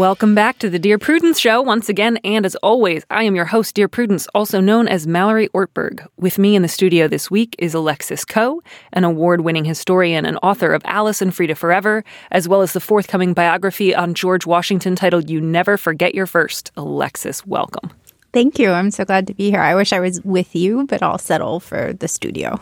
Welcome back to the Dear Prudence Show once again, and as always, I am your host, Dear Prudence, also known as Mallory Ortberg. With me in the studio this week is Alexis Coe, an award winning historian and author of Alice and Freda Forever, as well as the forthcoming biography on George Washington titled You Never Forget Your First. Alexis, welcome. Thank you. I'm so glad to be here. I wish I was with you, but I'll settle for the studio.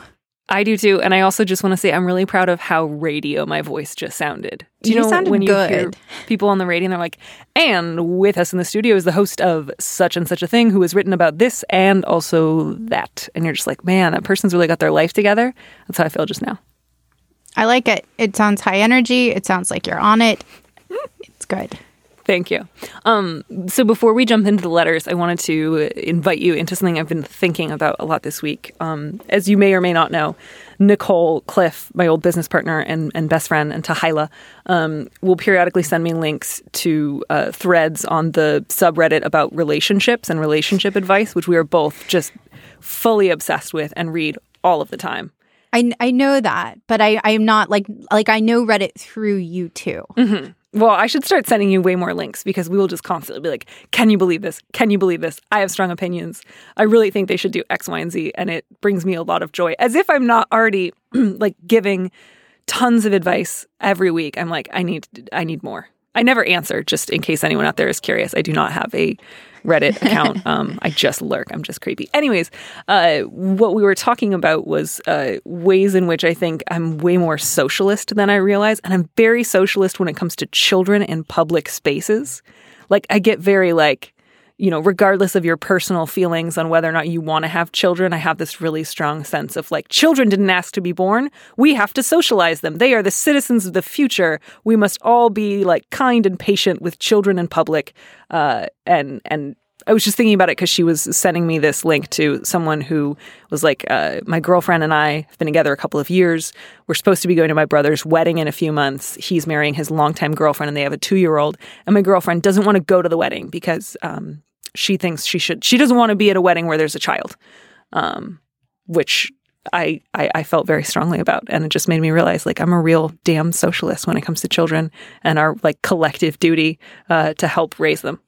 I do too, and I also just want to say I'm really proud of how radio my voice just sounded. Do you, You know sounded when you good. hear people on the radio and they're like, "And with us in the studio is the host of such and such a thing who has written about this and also that," and you're just like, "Man, that person's really got their life together." That's how I feel just now. I like it. It sounds high energy. It sounds like you're on it. It's good. Thank you. Um, so before we jump into the letters, I wanted to invite you into something I've been thinking about a lot this week. Um, as you may or may not know, Nicole Cliffe, my old business partner and, and best friend, and Tahila, um, will periodically send me links to uh, threads on the subreddit about relationships and relationship advice, which we are both just fully obsessed with and read all of the time. I, I know that, but I I'm not like like I know Reddit through you too. Well, I should start sending you way more links because we will just constantly be like, "Can you believe this? Can you believe this? I have strong opinions. I really think they should do X, Y, and Z," and it brings me a lot of joy. As if I'm not already like giving tons of advice every week. I'm like, I need, I need more. I never answer, just in case anyone out there is curious. I do not have a Reddit account. Um, I just lurk. I'm just creepy. Anyways, uh, what we were talking about was uh, ways in which I think I'm way more socialist than I realize, and I'm very socialist when it comes to children in public spaces. Like I get very like, you know, regardless of your personal feelings on whether or not you want to have children, I have this really strong sense of like, children didn't ask to be born. We have to socialize them. They are the citizens of the future. We must all be like kind and patient with children in public. Uh, and, and, I was just thinking about it because she was sending me this link to someone who was like, uh, my girlfriend and I have been together a couple of years. We're supposed to be going to my brother's wedding in a few months. He's marrying his longtime girlfriend, and they have a two year old. And my girlfriend doesn't want to go to the wedding because um, she thinks she should. She doesn't want to be at a wedding where there's a child, um, which I, I I felt very strongly about, and it just made me realize like I'm a real damn socialist when it comes to children and our like collective duty uh, to help raise them.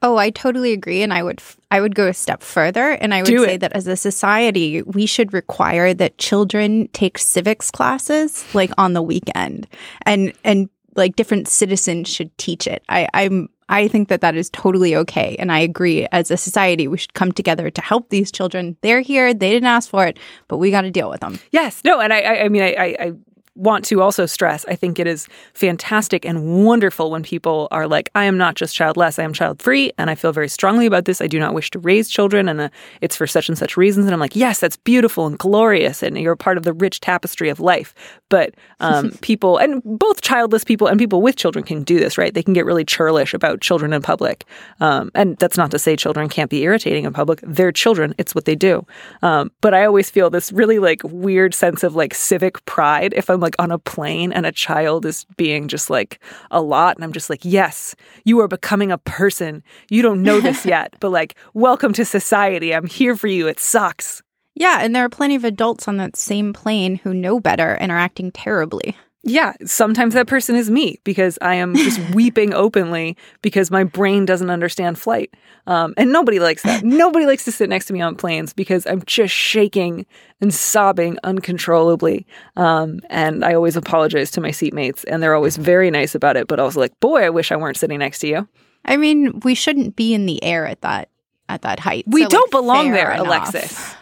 Oh, I totally agree, and I would I would go a step further, and I would Do say it. that as a society, we should require that children take civics classes like on the weekend, and and like different citizens should teach it. I, I'm I think that that is totally okay, and I agree. As a society, we should come together to help these children. They're here; they didn't ask for it, but we got to deal with them. Yes, no, and I, I, I mean, I, I, I want to also stress. I think it is fantastic and wonderful when people are like, "I am not just childless; I am child free," and I feel very strongly about this. I do not wish to raise children, and uh, it's for such and such reasons. And I'm like, yes, that's beautiful and glorious, and you're part of the rich tapestry of life. But um, people, and both childless people and people with children, can do this, right? They can get really churlish about children in public, um, and that's not to say children can't be irritating in public. They're children; it's what they do. Um, but I always feel this really like weird sense of like civic pride if I'm like on a plane and a child is being just like a lot, and I'm just like, yes, you are becoming a person. You don't know this yet, but like, welcome to society. I'm here for you. It sucks. Yeah, and there are plenty of adults on that same plane who know better and are acting terribly. Yeah, sometimes that person is me because I am just weeping openly because my brain doesn't understand flight. Um, and nobody likes that. nobody likes to sit next to me on planes because I'm just shaking and sobbing uncontrollably. Um, and I always apologize to my seatmates, and they're always very nice about it, but also like, boy, I wish I weren't sitting next to you. I mean, we shouldn't be in the air at that at that height. We So, don't belong there, enough. Alexis.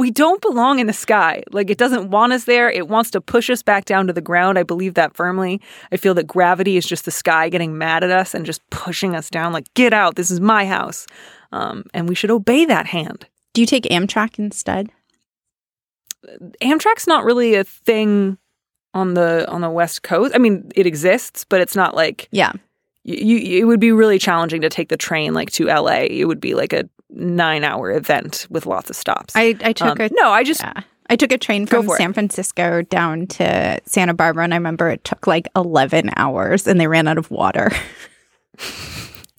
We don't belong in the sky. Like it doesn't want us there. It wants to push us back down to the ground. I believe that firmly. I feel that gravity is just the sky getting mad at us and just pushing us down. Like get out. This is my house, um, and we should obey that hand. Do you take Amtrak instead? Amtrak's not really a thing on the on the West Coast. I mean, it exists, but it's not like Yeah. you, you it would be really challenging to take the train like to LA. It would be like a nine hour event with lots of stops. I, I took Um, a no, I just yeah. I took a train from for it. San Francisco down to Santa Barbara, and I remember it took like eleven hours, and they ran out of water.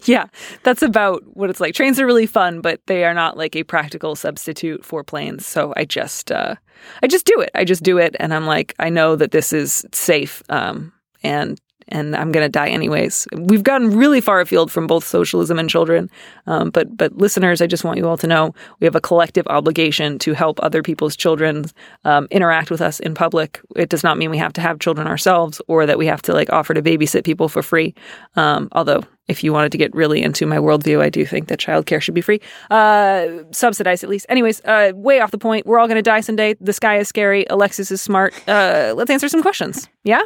Yeah, that's about what it's like. Trains are really fun, but they are not like a practical substitute for planes. So I just, uh, I just do it. I just do it, and I'm like, I know that this is safe, um, and and I'm gonna die anyways. We've gotten really far afield from both socialism and children, um, but but listeners, I just want you all to know we have a collective obligation to help other people's children um, interact with us in public. It does not mean we have to have children ourselves or that we have to like offer to babysit people for free. Um, although if you wanted to get really into my worldview, I do think that childcare should be free, uh, subsidized at least. Anyways, uh, way off the point. We're all going to die someday. The sky is scary. Alexis is smart. Uh, let's answer some questions. Yeah,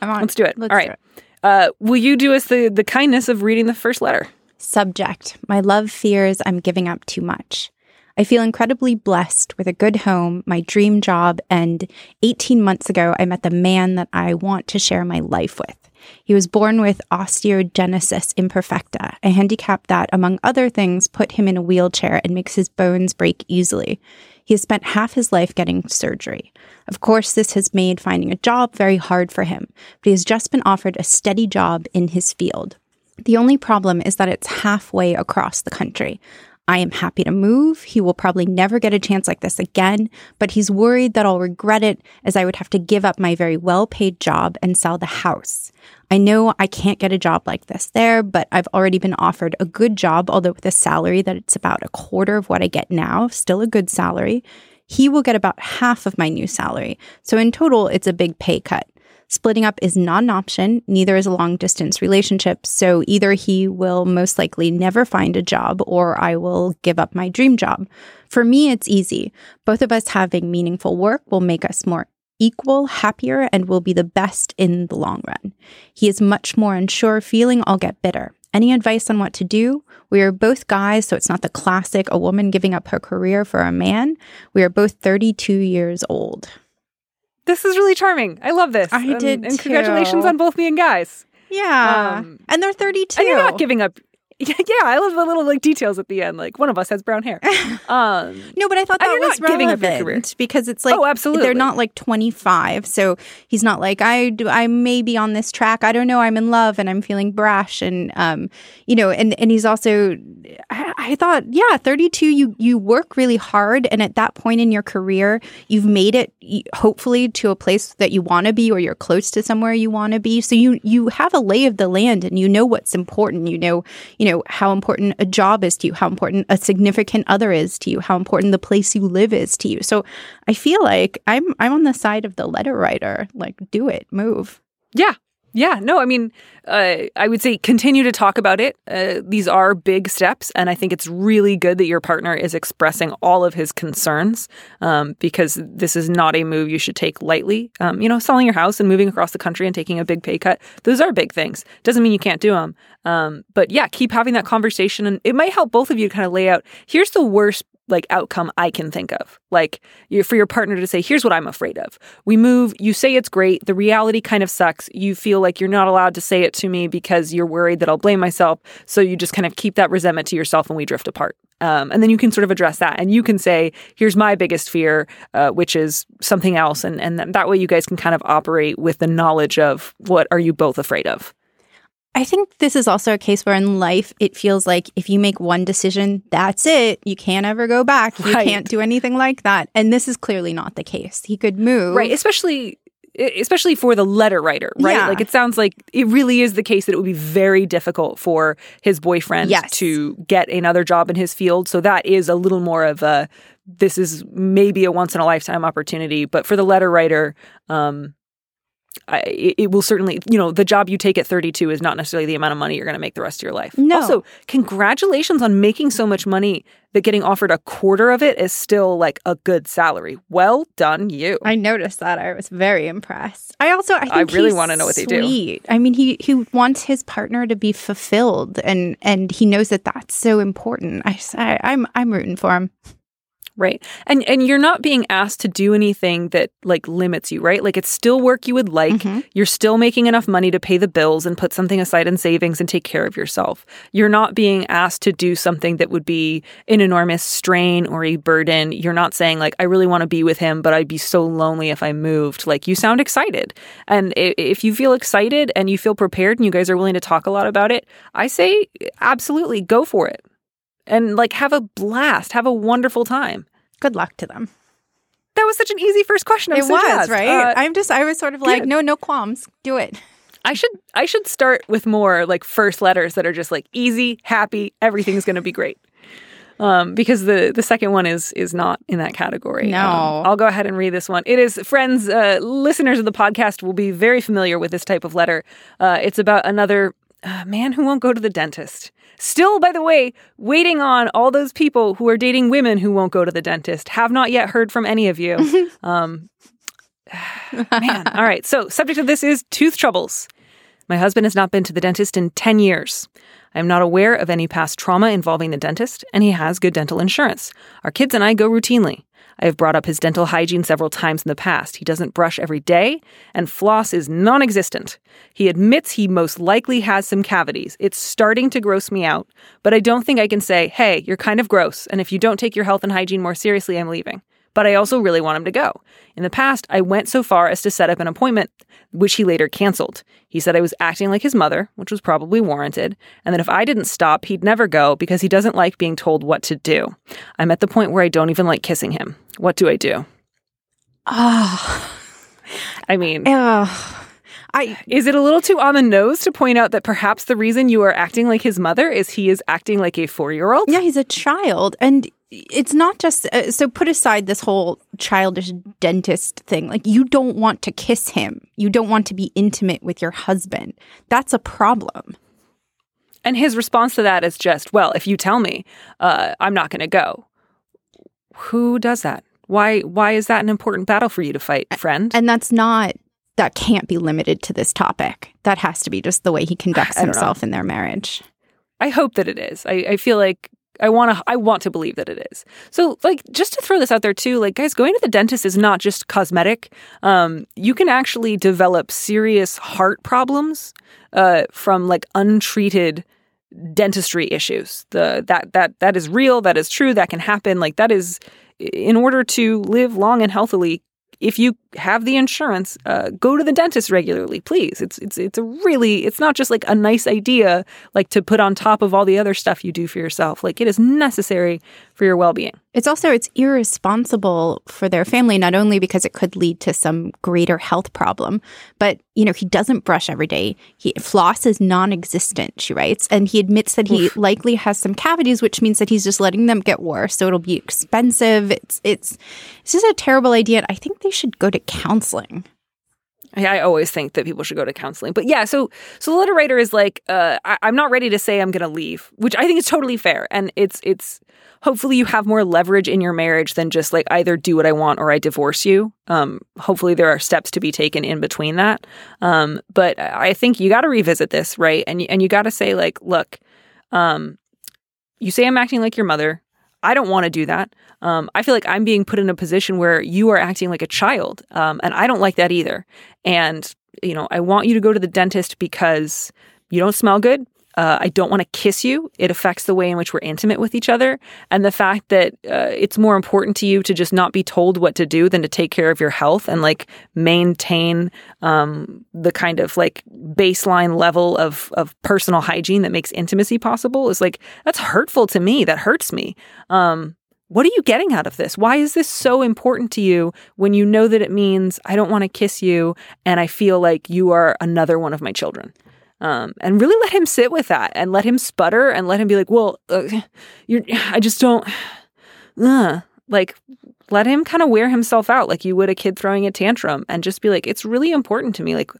I'm on. let's do it. Let's all do right. it. Uh, will you do us the the kindness of reading the first letter? Subject My love fears I'm giving up too much. I feel incredibly blessed with a good home, my dream job, and 18 months ago, I met the man that I want to share my life with. He was born with osteogenesis imperfecta, a handicap that, among other things, put him in a wheelchair and makes his bones break easily. He has spent half his life getting surgery. Of course, this has made finding a job very hard for him, but he has just been offered a steady job in his field. The only problem is that it's halfway across the country. I am happy to move. He will probably never get a chance like this again, but he's worried that I'll regret it as I would have to give up my very well paid job and sell the house. I know I can't get a job like this there, but I've already been offered a good job, although with a salary that it's about a quarter of what I get now, still a good salary. He will get about half of my new salary. So in total, it's a big pay cut. Splitting up is not an option, neither is a long distance relationship. So either he will most likely never find a job or I will give up my dream job. For me, it's easy. Both of us having meaningful work will make us more equal, happier, and will be the best in the long run. He is much more unsure, feeling I'll get bitter. Any advice on what to do? We are both guys, so it's not the classic a woman giving up her career for a man. We are both 32 years old. This is really charming. I love this. I And- did And congratulations on both me and guys. Yeah. Um, and they're 32. And you're not giving up. Yeah, I love the little like details at the end. Like one of us has brown hair. Um, No, but I thought that you're was not giving up your relevant career. because it's like Oh, absolutely. they're not like 25. So he's not like I do I may be on this track. I don't know. I'm in love and I'm feeling brash and um you know and and he's also I, I thought yeah, 32 you you work really hard and at that point in your career, you've made it hopefully to a place that you want to be or you're close to somewhere you want to be. So you you have a lay of the land and you know what's important. You know, you know how important a job is to you, how important a significant other is to you, how important the place you live is to you. So I feel like I'm I'm on the side of the letter writer. Like, do it, move. yeah. Yeah. No, I mean, uh, I would say continue to talk about it. Uh, these are big steps. And I think it's really good that your partner is expressing all of his concerns um, because this is not a move you should take lightly. Um, you know, selling your house and moving across the country and taking a big pay cut, those are big things. Doesn't mean you can't do them. Um, but yeah, keep having that conversation. And it might help both of you kind of lay out here's the worst like outcome I can think of. Like for your partner to say, here's what I'm afraid of. We move, you say it's great, the reality kind of sucks. You feel like you're not allowed to say it to me because you're worried that I'll blame myself. So you just kind of keep that resentment to yourself and we drift apart. Um, and then you can sort of address that and you can say, here's my biggest fear, uh, which is something else. And, and th- that way you guys can kind of operate with the knowledge of what are you both afraid of. I think this is also a case where in life it feels like if you make one decision, that's it. You can't ever go back. You Right. can't do anything like that. And this is clearly not the case. He could move. Right, especially especially for the letter writer, right? Yeah. Like it sounds like it really is the case that it would be very difficult for his boyfriend Yes. to get another job in his field. So that is a little more of a this is maybe a once in a lifetime opportunity, but for the letter writer, um I, it will certainly, you know, the job you take at 32 is not necessarily the amount of money you're going to make the rest of your life. No. Also, congratulations on making so much money that getting offered a quarter of it is still like a good salary. Well done, you. I noticed that. I was very impressed. I also I think I really wanna know what they do. I mean, he he wants his partner to be fulfilled, and and he knows that that's so important. i i'm I'm rooting for him. Right. And and you're not being asked to do anything that like limits you, right? Like it's still work you would like. Mm-hmm. You're still making enough money to pay the bills and put something aside in savings and take care of yourself. You're not being asked to do something that would be an enormous strain or a burden. You're not saying like I really want to be with him, but I'd be so lonely if I moved. Like you sound excited. And if you feel excited and you feel prepared and you guys are willing to talk a lot about it, I say absolutely go for it. And like have a blast, have a wonderful time. Good luck to them. That was such an easy first question. I'm it so was jazzed. right. Uh, I'm just. I was sort of like, good. no, no qualms. Do it. I should I should start with more like first letters that are just like easy, happy, everything's going to be great. Um, because the the second one is is not in that category. No. Um, I'll go ahead and read this one. It is friends, uh, listeners of the podcast will be very familiar with this type of letter. Uh, it's about another uh, man who won't go to the dentist. Still, by the way, waiting on all those people who are dating women who won't go to the dentist. Have not yet heard from any of you. um, man, all right. So, subject of this is tooth troubles. My husband has not been to the dentist in 10 years. I am not aware of any past trauma involving the dentist, and he has good dental insurance. Our kids and I go routinely. I have brought up his dental hygiene several times in the past. He doesn't brush every day, and floss is non existent. He admits he most likely has some cavities. It's starting to gross me out, but I don't think I can say, hey, you're kind of gross, and if you don't take your health and hygiene more seriously, I'm leaving but I also really want him to go. In the past, I went so far as to set up an appointment, which he later canceled. He said I was acting like his mother, which was probably warranted, and that if I didn't stop, he'd never go because he doesn't like being told what to do. I'm at the point where I don't even like kissing him. What do I do? Oh, I mean, oh. I is it a little too on the nose to point out that perhaps the reason you are acting like his mother is he is acting like a four year old? yeah, he's a child, and it's not just uh, so. Put aside this whole childish dentist thing. Like you don't want to kiss him. You don't want to be intimate with your husband. That's a problem. And his response to that is just, well, if you tell me, uh, I'm not going to go. Who does that? Why? Why is that an important battle for you to fight, friend? And that's not that can't be limited to this topic. That has to be just the way he conducts don't know. himself in their marriage. I hope that it is. I, I feel like I want to. I want to believe that it is. So, like, just to throw this out there too, like, guys, going to the dentist is not just cosmetic. Um, you can actually develop serious heart problems uh, from like untreated dentistry issues. The that that that is real. That is true. That can happen. Like, that is in order to live long and healthily. If you have the insurance, uh, go to the dentist regularly, please. It's it's it's a really it's not just like a nice idea like to put on top of all the other stuff you do for yourself. Like it is necessary for your well being. It's also it's irresponsible for their family not only because it could lead to some greater health problem, but you know, he doesn't brush every day. He floss is non-existent, she writes, and he admits that he likely has some cavities which means that he's just letting them get worse, so it'll be expensive. It's it's this is a terrible idea. And I think they should go to counseling. I always think that people should go to counseling. But yeah, so so the letter writer is like, uh, I, I'm not ready to say I'm going to leave, which I think is totally fair, and it's it's hopefully you have more leverage in your marriage than just like either do what I want or I divorce you. Um, hopefully there are steps to be taken in between that. Um, but I think you got to revisit this, right? And and you got to say like, look, um, you say I'm acting like your mother. I don't want to do that. Um, I feel like I'm being put in a position where you are acting like a child, um, and I don't like that either. And you know, I want you to go to the dentist because you don't smell good. Uh, I don't want to kiss you. It affects the way in which we're intimate with each other, and the fact that uh, it's more important to you to just not be told what to do than to take care of your health and like maintain um, the kind of like baseline level of of personal hygiene that makes intimacy possible is like that's hurtful to me. That hurts me. Um, what are you getting out of this? Why is this so important to you when you know that it means I don't want to kiss you and I feel like you are another one of my children? Um, and really let him sit with that and let him sputter and let him be like, well, uh, you're, I just don't, uh, like, let him kind of wear himself out like you would a kid throwing a tantrum and just be like, it's really important to me. Like,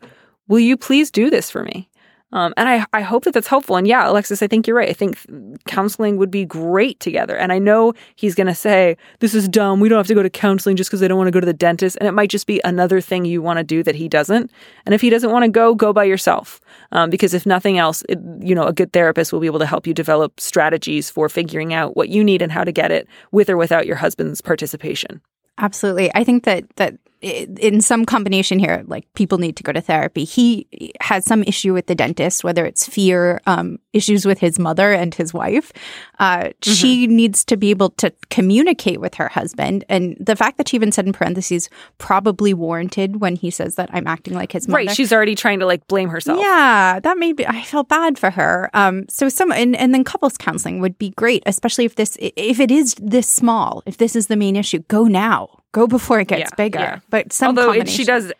will you please do this for me? Um, and I, I hope that that's helpful. And yeah, Alexis, I think you're right. I think counseling would be great together. And I know he's going to say, this is dumb. We don't have to go to counseling just because I don't want to go to the dentist. And it might just be another thing you want to do that he doesn't. And if he doesn't want to go, go by yourself. Um, because if nothing else, it, you know, a good therapist will be able to help you develop strategies for figuring out what you need and how to get it with or without your husband's participation. Absolutely. I think that that in some combination here, like people need to go to therapy. He has some issue with the dentist, whether it's fear, um, issues with his mother and his wife. Uh, mm-hmm. She needs to be able to communicate with her husband. And the fact that she even said in parentheses, probably warranted when he says that I'm acting like his mother. Right. She's already trying to like blame herself. Yeah. That made me, I felt bad for her. Um, so some, and, and then couples counseling would be great, especially if this, if it is this small, if this is the main issue, go now Go before it gets yeah, bigger. Yeah. But some although it, she does,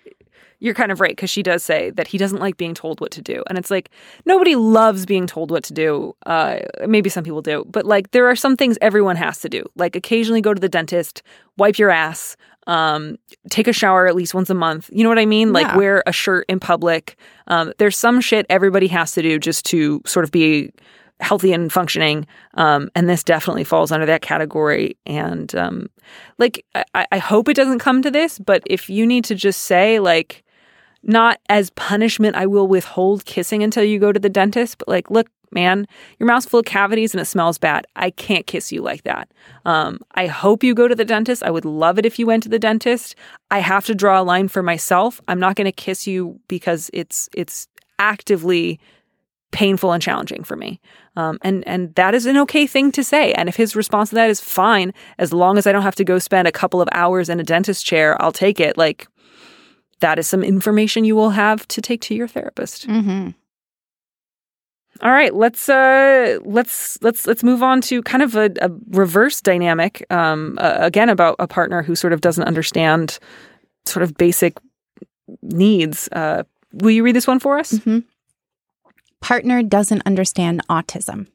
you're kind of right because she does say that he doesn't like being told what to do, and it's like nobody loves being told what to do. Uh, maybe some people do, but like there are some things everyone has to do, like occasionally go to the dentist, wipe your ass, um, take a shower at least once a month. You know what I mean? Like wear a shirt in public. Um, there's some shit everybody has to do just to sort of be healthy and functioning. Um, and this definitely falls under that category. And um, like, I, I hope it doesn't come to this, but if you need to just say, like, not as punishment, I will withhold kissing until you go to the dentist, but like, look, man, your mouth's full of cavities and it smells bad. I can't kiss you like that. Um, I hope you go to the dentist. I would love it if you went to the dentist. I have to draw a line for myself. I'm not going to kiss you because it's it's actively painful and challenging for me. Um, and and that is an okay thing to say. And if his response to that is fine, as long as I don't have to go spend a couple of hours in a dentist chair, I'll take it. Like that is some information you will have to take to your therapist. Mm-hmm. All right, let's uh, let's let's let's move on to kind of a, a reverse dynamic. Um, uh, again, about a partner who sort of doesn't understand sort of basic needs. Uh, will you read this one for us? Mm-hmm. Partner doesn't understand autism.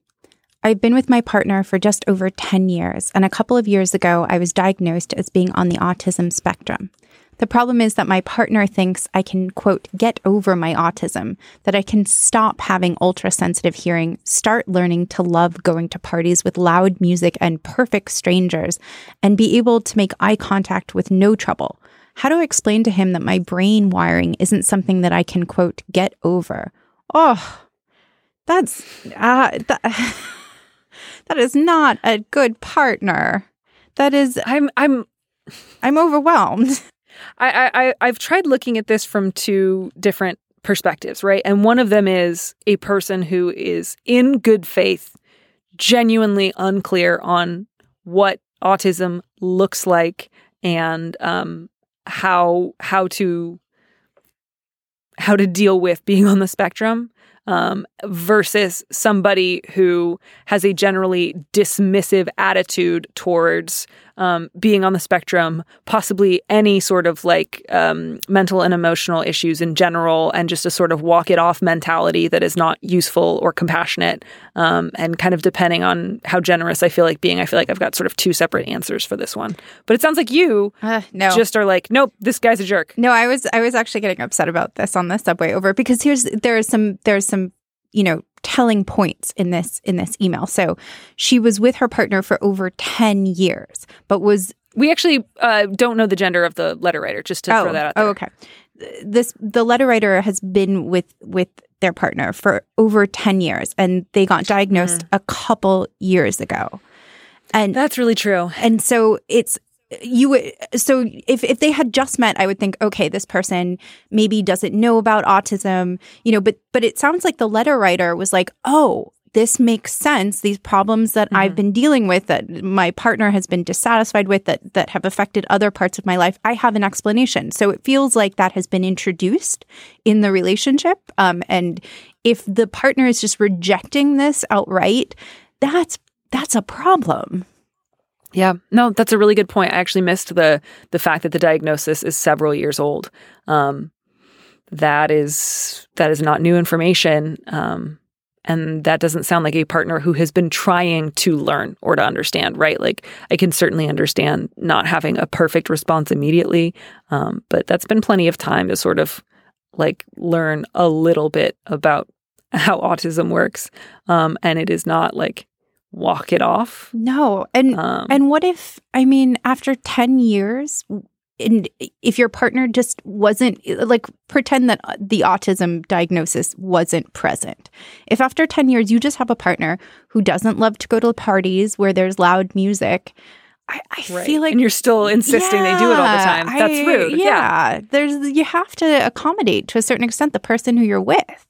I've been with my partner for just over 10 years, and a couple of years ago, I was diagnosed as being on the autism spectrum. The problem is that my partner thinks I can, quote, get over my autism, that I can stop having ultra sensitive hearing, start learning to love going to parties with loud music and perfect strangers, and be able to make eye contact with no trouble. How do I explain to him that my brain wiring isn't something that I can, quote, get over? Oh, that's uh, that, that is not a good partner. That is I'm I'm I'm overwhelmed. I, I I've tried looking at this from two different perspectives, right? And one of them is a person who is in good faith, genuinely unclear on what autism looks like and um, how how to how to deal with being on the spectrum um, versus somebody who has a generally dismissive attitude towards um, being on the spectrum, possibly any sort of like um, mental and emotional issues in general, and just a sort of walk it off mentality that is not useful or compassionate. Um, and kind of depending on how generous I feel like being, I feel like I've got sort of two separate answers for this one. But it sounds like you uh, no. just are like, nope, this guy's a jerk. No, I was I was actually getting upset about this on the subway over because here's there is some there's some you know telling points in this in this email. So she was with her partner for over 10 years, but was we actually uh, don't know the gender of the letter writer, just to oh, throw that out there. Oh, okay. This the letter writer has been with with their partner for over 10 years and they got diagnosed mm. a couple years ago. And that's really true. And so it's you would so if if they had just met i would think okay this person maybe doesn't know about autism you know but but it sounds like the letter writer was like oh this makes sense. These problems that mm-hmm. i've been dealing with that my partner has been dissatisfied with that that have affected other parts of my life i have an explanation. So it feels like that has been introduced in the relationship. Um, and if the partner is just rejecting this outright that's that's a problem yeah, no, that's a really good point. I actually missed the the fact that the diagnosis is several years old. Um, that is that is not new information, um, and that doesn't sound like a partner who has been trying to learn or to understand. Right? Like I can certainly understand not having a perfect response immediately, um, but that's been plenty of time to sort of like learn a little bit about how autism works, um, and it is not like walk it off. No. And Um, and what if I mean after 10 years and if your partner just wasn't like pretend that uh, the autism diagnosis wasn't present. If after 10 years you just have a partner who doesn't love to go to parties where there's loud music, I, I feel like and you're still insisting they do it all the time. That's I- rude. Yeah, yeah. there's you have to accommodate to a certain extent the person who you're with.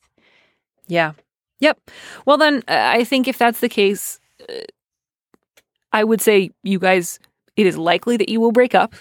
Yeah. Yep. Well, then uh, I think if that's the case, I would say you guys, it is likely that you will break up.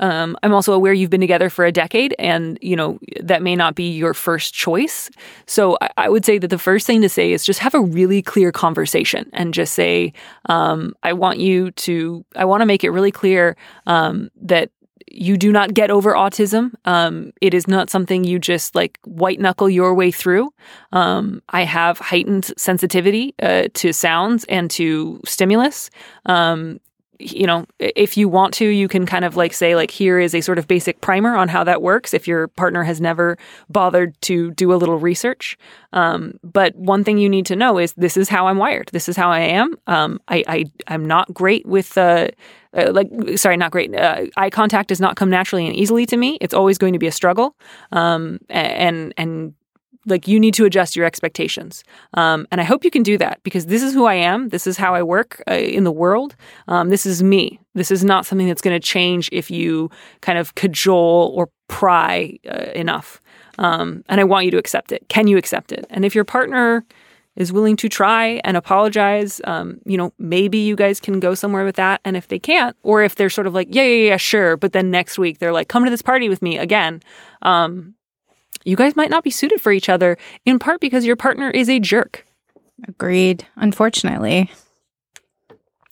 Um, I'm also aware you've been together for a decade, and you know that may not be your first choice. So I, I would say that the first thing to say is just have a really clear conversation and just say, um, "I want you to. I want to make it really clear um, that you do not get over autism. Um, it is not something you just like white knuckle your way through. Um, I have heightened sensitivity uh, to sounds and to stimulus. Um, you know, if you want to, you can kind of like say, like, here is a sort of basic primer on how that works if your partner has never bothered to do a little research. Um, but one thing you need to know is this is how I'm wired. This is how I am. Um, I, I, I'm not great with, uh, uh, like, sorry, not great. Uh, eye contact does not come naturally and easily to me. It's always going to be a struggle. Um, and, and, like you need to adjust your expectations. Um, and i hope you can do that because this is who i am. This is how i work uh, in the world. Um, this is me. This is not something that's going to change if you kind of cajole or pry uh, enough. Um, and i want you to accept it. Can you accept it? And if your partner is willing to try and apologize um, you know maybe you guys can go somewhere with that. And if they can't or if they're sort of like yeah yeah yeah sure but then next week they're like come to this party with me again um, you guys might not be suited for each other, in part because your partner is a jerk. Agreed. Unfortunately.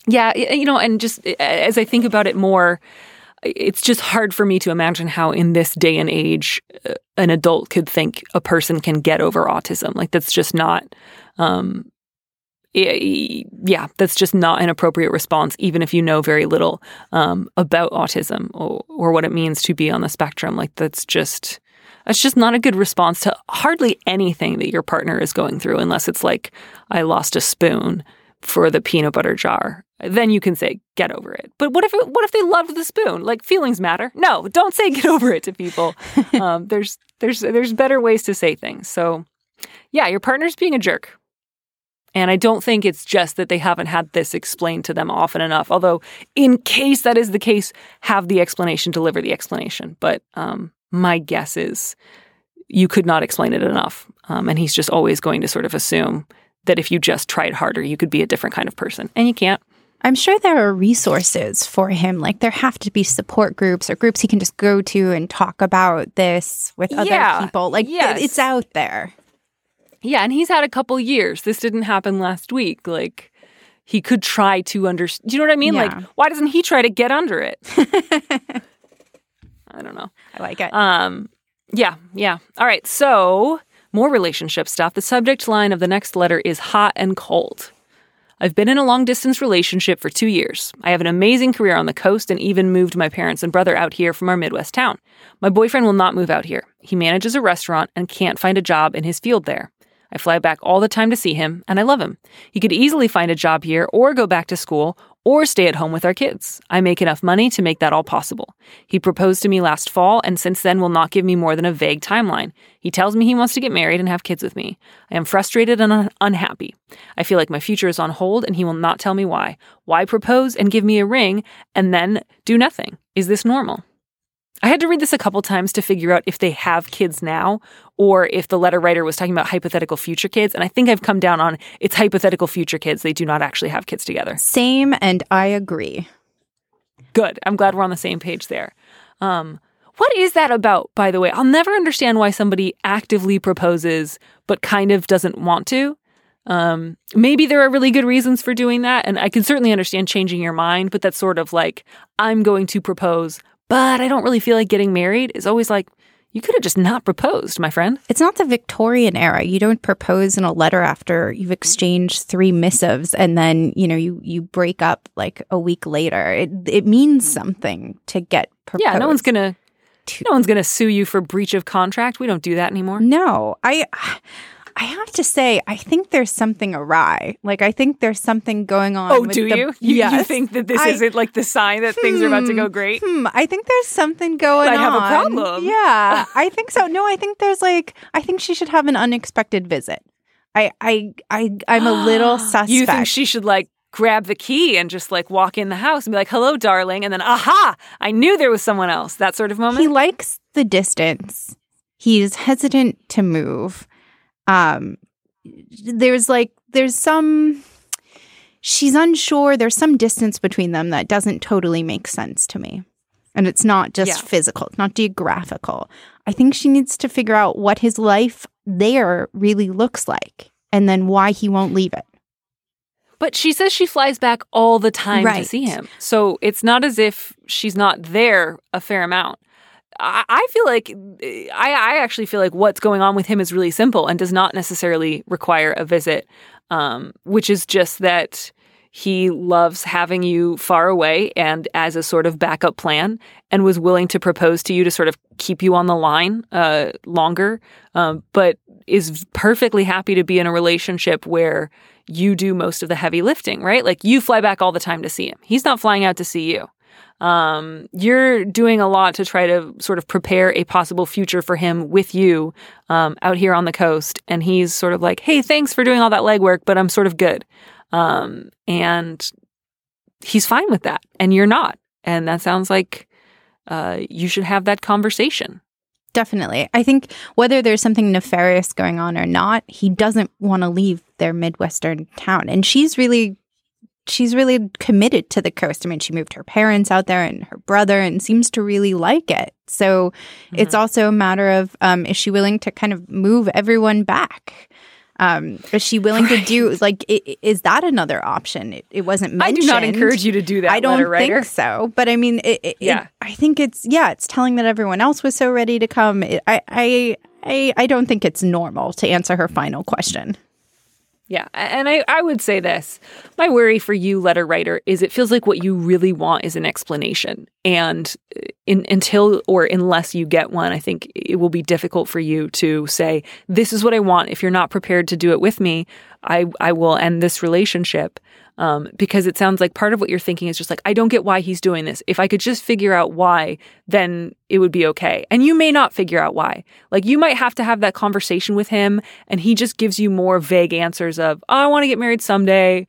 Yeah, you know, and just as I think about it more, it's just hard for me to imagine how, in this day and age, uh, an adult could think a person can get over autism. Like, that's just not, um, yeah, that's just not an appropriate response, even if you know very little um, about autism or, or what it means to be on the spectrum. Like, that's just. That's just not a good response to hardly anything that your partner is going through, unless it's like, I lost a spoon for the peanut butter jar. Then you can say, get over it. But what if it, what if they loved the spoon? Like feelings matter. No, don't say get over it to people. um, there's there's there's better ways to say things. So yeah, your partner's being a jerk. And I don't think it's just that they haven't had this explained to them often enough. Although, in case that is the case, have the explanation, deliver the explanation. But um, my guess is you could not explain it enough. Um, and he's just always going to sort of assume that if you just tried harder, you could be a different kind of person. And you can't. I'm sure there are resources for him. Like there have to be support groups or groups he can just go to and talk about this with other Yeah, people. Like yes. it's out there. Yeah, and he's had a couple years. This didn't happen last week. Like he could try to understand. Do you know what I mean? Yeah. Like why doesn't he try to get under it? I don't know. I like it. Um, yeah, yeah. All right. So more relationship stuff. The subject line of the next letter is hot and cold. I've been in a long distance relationship for two years. I have an amazing career on the coast and even moved my parents and brother out here from our Midwest town. My boyfriend will not move out here. He manages a restaurant and can't find a job in his field there. I fly back all the time to see him, and I love him. He could easily find a job here or go back to school or stay at home with our kids. I make enough money to make that all possible. He proposed to me last fall and since then will not give me more than a vague timeline. He tells me he wants to get married and have kids with me. I am frustrated and un- unhappy. I feel like my future is on hold and he will not tell me why. Why propose and give me a ring and then do nothing? Is this normal? I had to read this a couple times to figure out if they have kids now or if the letter writer was talking about hypothetical future kids. And I think I've come down on it's hypothetical future kids. They do not actually have kids together. Same, and I agree. Good. I'm glad we're on the same page there. Um, what is that about, by the way? I'll never understand why somebody actively proposes but kind of doesn't want to. Um, maybe there are really good reasons for doing that, and I can certainly understand changing your mind, but that's sort of like, I'm going to propose, but I don't really feel like getting married is always like, you could have just not proposed, my friend. It's not the Victorian era. You don't propose in a letter after you've exchanged three missives and then, you know, you you break up like a week later. It it means something to get proposed. Yeah, no one's gonna, no one's gonna sue you for breach of contract. We don't do that anymore. No, I I have to say, I think there's something awry. Like, I think there's something going on. Oh, do the- you? You, yes. you think that this I- isn't like the sign that things are about to go great? Hmm, I think there's something going I on. I have a problem. Yeah, I think so. No, I think there's like, I think she should have an unexpected visit. I, I, I, I'm a little suspect. You think she should like grab the key and just like walk in the house and be like, "Hello, darling," and then, "Aha! I knew there was someone else." That sort of moment. he likes the distance. He's hesitant to move. Um, there's like, there's some. She's unsure. There's some distance between them that doesn't totally make sense to me. And it's not just Yeah. physical, it's not geographical. I think she needs to figure out what his life there really looks like and then why he won't leave it. But she says she flies back all the time to see him. So it's not as if she's not there a fair amount. I, feel like I, I actually feel like what's going on with him is really simple and does not necessarily require a visit, um, which is just that he loves having you far away and as a sort of backup plan and was willing to propose to you to sort of keep you on the line uh, longer, um, but is perfectly happy to be in a relationship where you do most of the heavy lifting, right? Like you fly back all the time to see him. He's not flying out to see you. Um, you're doing a lot to try to sort of prepare a possible future for him with you um, out here on the coast. And he's sort of like, hey, thanks for doing all that legwork, but I'm sort of good. Um, and he's fine with that. And you're not. And that sounds like uh, you should have that conversation. Definitely. I think whether there's something nefarious going on or not, he doesn't want to leave their Midwestern town. And she's really she's really committed to the coast. I mean, she moved her parents out there and her brother and seems to really like it. So it's also a matter of um, is she willing to kind of move everyone back? Um, is she willing to do like i- i- is that another option? It, it wasn't I do not encourage you to do that, I don't think so. But I mean, it, it, Yeah. it- I think it's yeah, it's telling that everyone else was so ready to come. It, I, I, I, I don't think it's normal to answer her final question. Yeah. And I, I would say this my worry for you, letter writer, is it feels like what you really want is an explanation. And uh, in, until or unless you get one, I think it will be difficult for you to say, This is what I want. If you're not prepared to do it with me, I, I will end this relationship. Um, because it sounds like part of what you're thinking is just like, I don't get why he's doing this. If I could just figure out why, then it would be okay. And you may not figure out why. Like, you might have to have that conversation with him, and he just gives you more vague answers of, oh, I want to get married someday.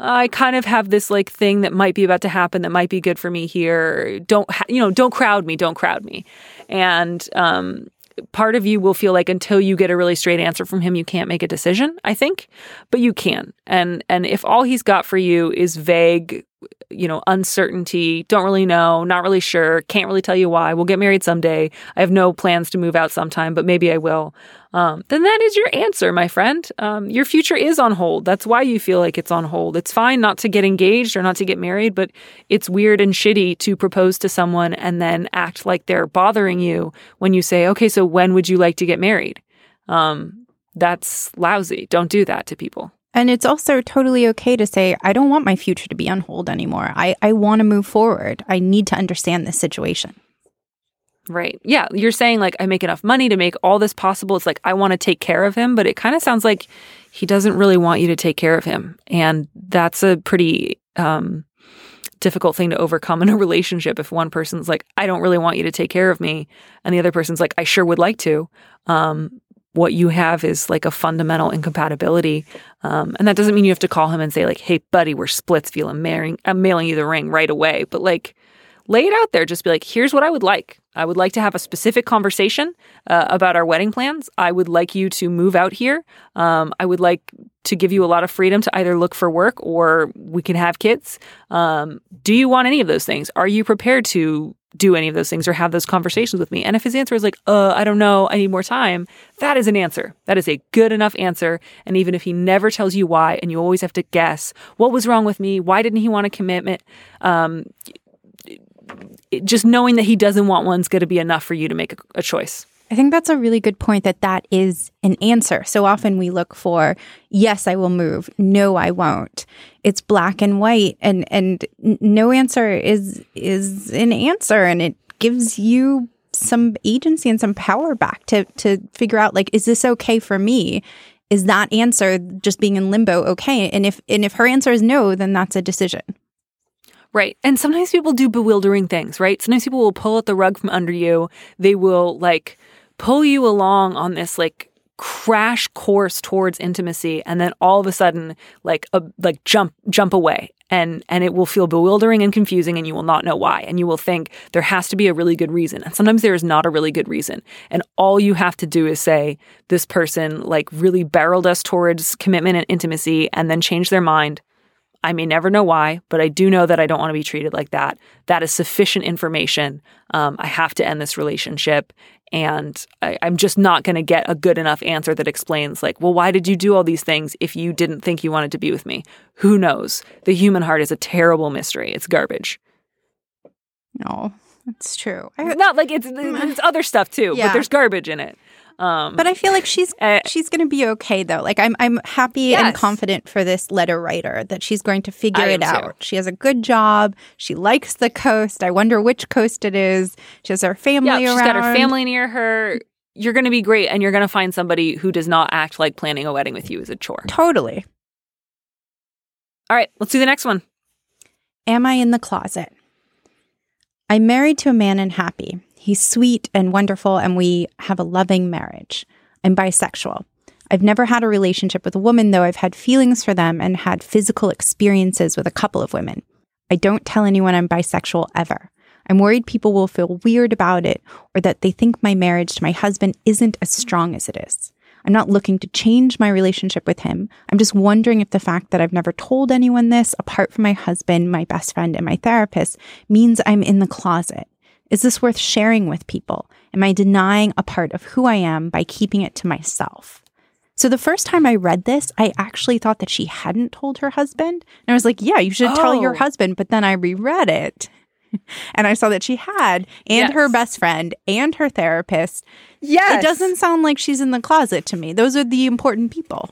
I kind of have this like thing that might be about to happen that might be good for me here. Don't, ha- you know, don't crowd me, don't crowd me. And, um, part of you will feel like until you get a really straight answer from him you can't make a decision i think but you can. And and if all he's got for you is vague you know uncertainty don't really know not really sure can't really tell you why we'll get married someday. I have no plans to move out sometime but maybe i will. Um, then that is your answer my friend. Um, your future is on hold. That's why you feel like it's on hold. It's fine not to get engaged or not to get married but it's weird and shitty to propose to someone and then act like they're bothering you when you say okay so when would you like to get married? Um, that's lousy. Don't do that to people And it's also totally okay to say, I don't want my future to be on hold anymore. I, I want to move forward. I need to understand this situation. Right. Yeah. You're saying, like, I make enough money to make all this possible. It's like, I want to take care of him, but it kind of sounds like he doesn't really want you to take care of him. And that's a pretty um, difficult thing to overcome in a relationship if one person's like, I don't really want you to take care of me. And the other person's like, I sure would like to. Um, what you have is like a fundamental incompatibility. Um, and that doesn't mean you have to call him and say, like, hey, buddy, we're Splitsville. I'm mailing, I'm mailing you the ring right away. But like, lay it out there. Just be like, here's what I would like. I would like to have a specific conversation uh, about our wedding plans. I would like you to move out here. Um, I would like to give you a lot of freedom to either look for work or we can have kids. Um, do you want any of those things? Are you prepared to do any of those things or have those conversations with me? And if his answer is like, uh, I don't know, I need more time, that is an answer. That is a good enough answer. And even if he never tells you why, and you always have to guess, what was wrong with me? Why didn't he want a commitment? Um, just knowing that he doesn't want one's going to be enough for you to make a, a choice. I think that's a really good point that that is an answer. So often we look for, yes, I will move. No, I won't. It's black and white and and no answer is is an answer and it gives you some agency and some power back to to figure out like is this okay for me? is that answer just being in limbo okay? And if and if her answer is no, then that's a decision. Right. And sometimes people do bewildering things, right? Sometimes people will pull at the rug from under you. They will like pull you along on this like crash course towards intimacy and then all of a sudden like a like jump jump away and and it will feel bewildering and confusing and you will not know why and you will think there has to be a really good reason and sometimes there is not a really good reason and all you have to do is say this person like really barreled us towards commitment and intimacy and then change their mind I may never know why, but I do know that I don't want to be treated like that. That is sufficient information. Um, I have to end this relationship. And I, I'm just not going to get a good enough answer that explains, like, well, why did you do all these things if you didn't think you wanted to be with me? Who knows? The human heart is a terrible mystery. It's garbage. No, that's true. I, Not like it's, it's other stuff too, Yeah. but there's garbage in it. Um, but I feel like she's Uh, she's going to be okay though. Like I'm I'm happy and confident for this letter writer that she's going to figure I it am too. out. She has a good job. She likes the coast. I wonder which coast it is. She has her family she's around. got her family near her. You're going to be great, and you're going to find somebody who does not act like planning a wedding with you is a chore. Totally. All right, let's do the next one. Am I in the closet? I'm married to a man and happy. He's sweet and wonderful, and we have a loving marriage. I'm bisexual. I've never had a relationship with a woman, though I've had feelings for them and had physical experiences with a couple of women. I don't tell anyone I'm bisexual ever. I'm worried people will feel weird about it or that they think my marriage to my husband isn't as strong as it is. I'm not looking to change my relationship with him. I'm just wondering if the fact that I've never told anyone this, apart from my husband, my best friend, and my therapist, means I'm in the closet. Is this worth sharing with people? Am I denying a part of who I am by keeping it to myself? So the first time I read this, I actually thought that she hadn't told her husband. And I was like, yeah, you should tell your Oh. husband. But then I reread it and I saw that she had, and her best friend, and her therapist. Yes. It doesn't sound like she's in the closet to me. Those are the important people.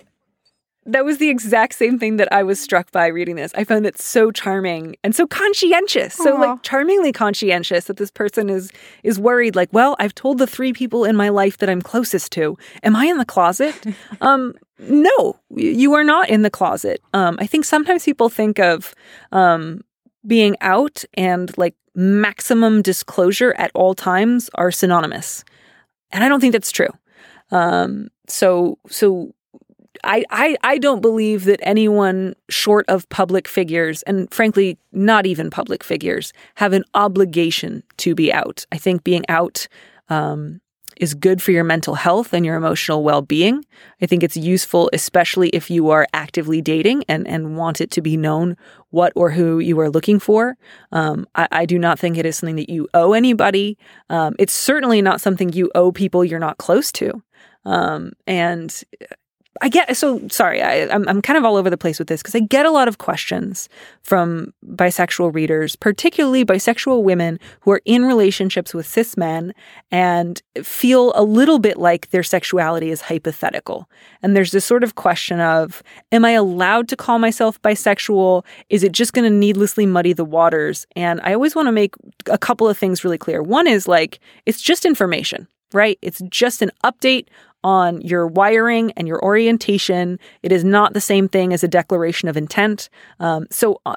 That was the exact same thing that I was struck by reading this. I found it so charming and so conscientious, so like charmingly conscientious that this person is is worried. Like, well, I've told the three people in my life that I'm closest to. Am I in the closet? um, no, you are not in the closet. Um, I think sometimes people think of um, being out and like maximum disclosure at all times are synonymous, and I don't think that's true. Um, so so I, I I don't believe that anyone short of public figures, and frankly, not even public figures, have an obligation to be out. I think being out um, is good for your mental health and your emotional well being. I think it's useful, especially if you are actively dating and, and want it to be known what or who you are looking for. Um, I, I do not think it is something that you owe anybody. Um, it's certainly not something you owe people you're not close to. Um, and I get so sorry. I, I'm I'm kind of all over the place with this because I get a lot of questions from bisexual readers, particularly bisexual women who are in relationships with cis men and feel a little bit like their sexuality is hypothetical. And there's this sort of question of, am I allowed to call myself bisexual? Is it just going to needlessly muddy the waters? And I always want to make a couple of things really clear. One is like it's just information, right? It's just an update on your wiring and your orientation. It is not the same thing as a declaration of intent. Um, so, uh,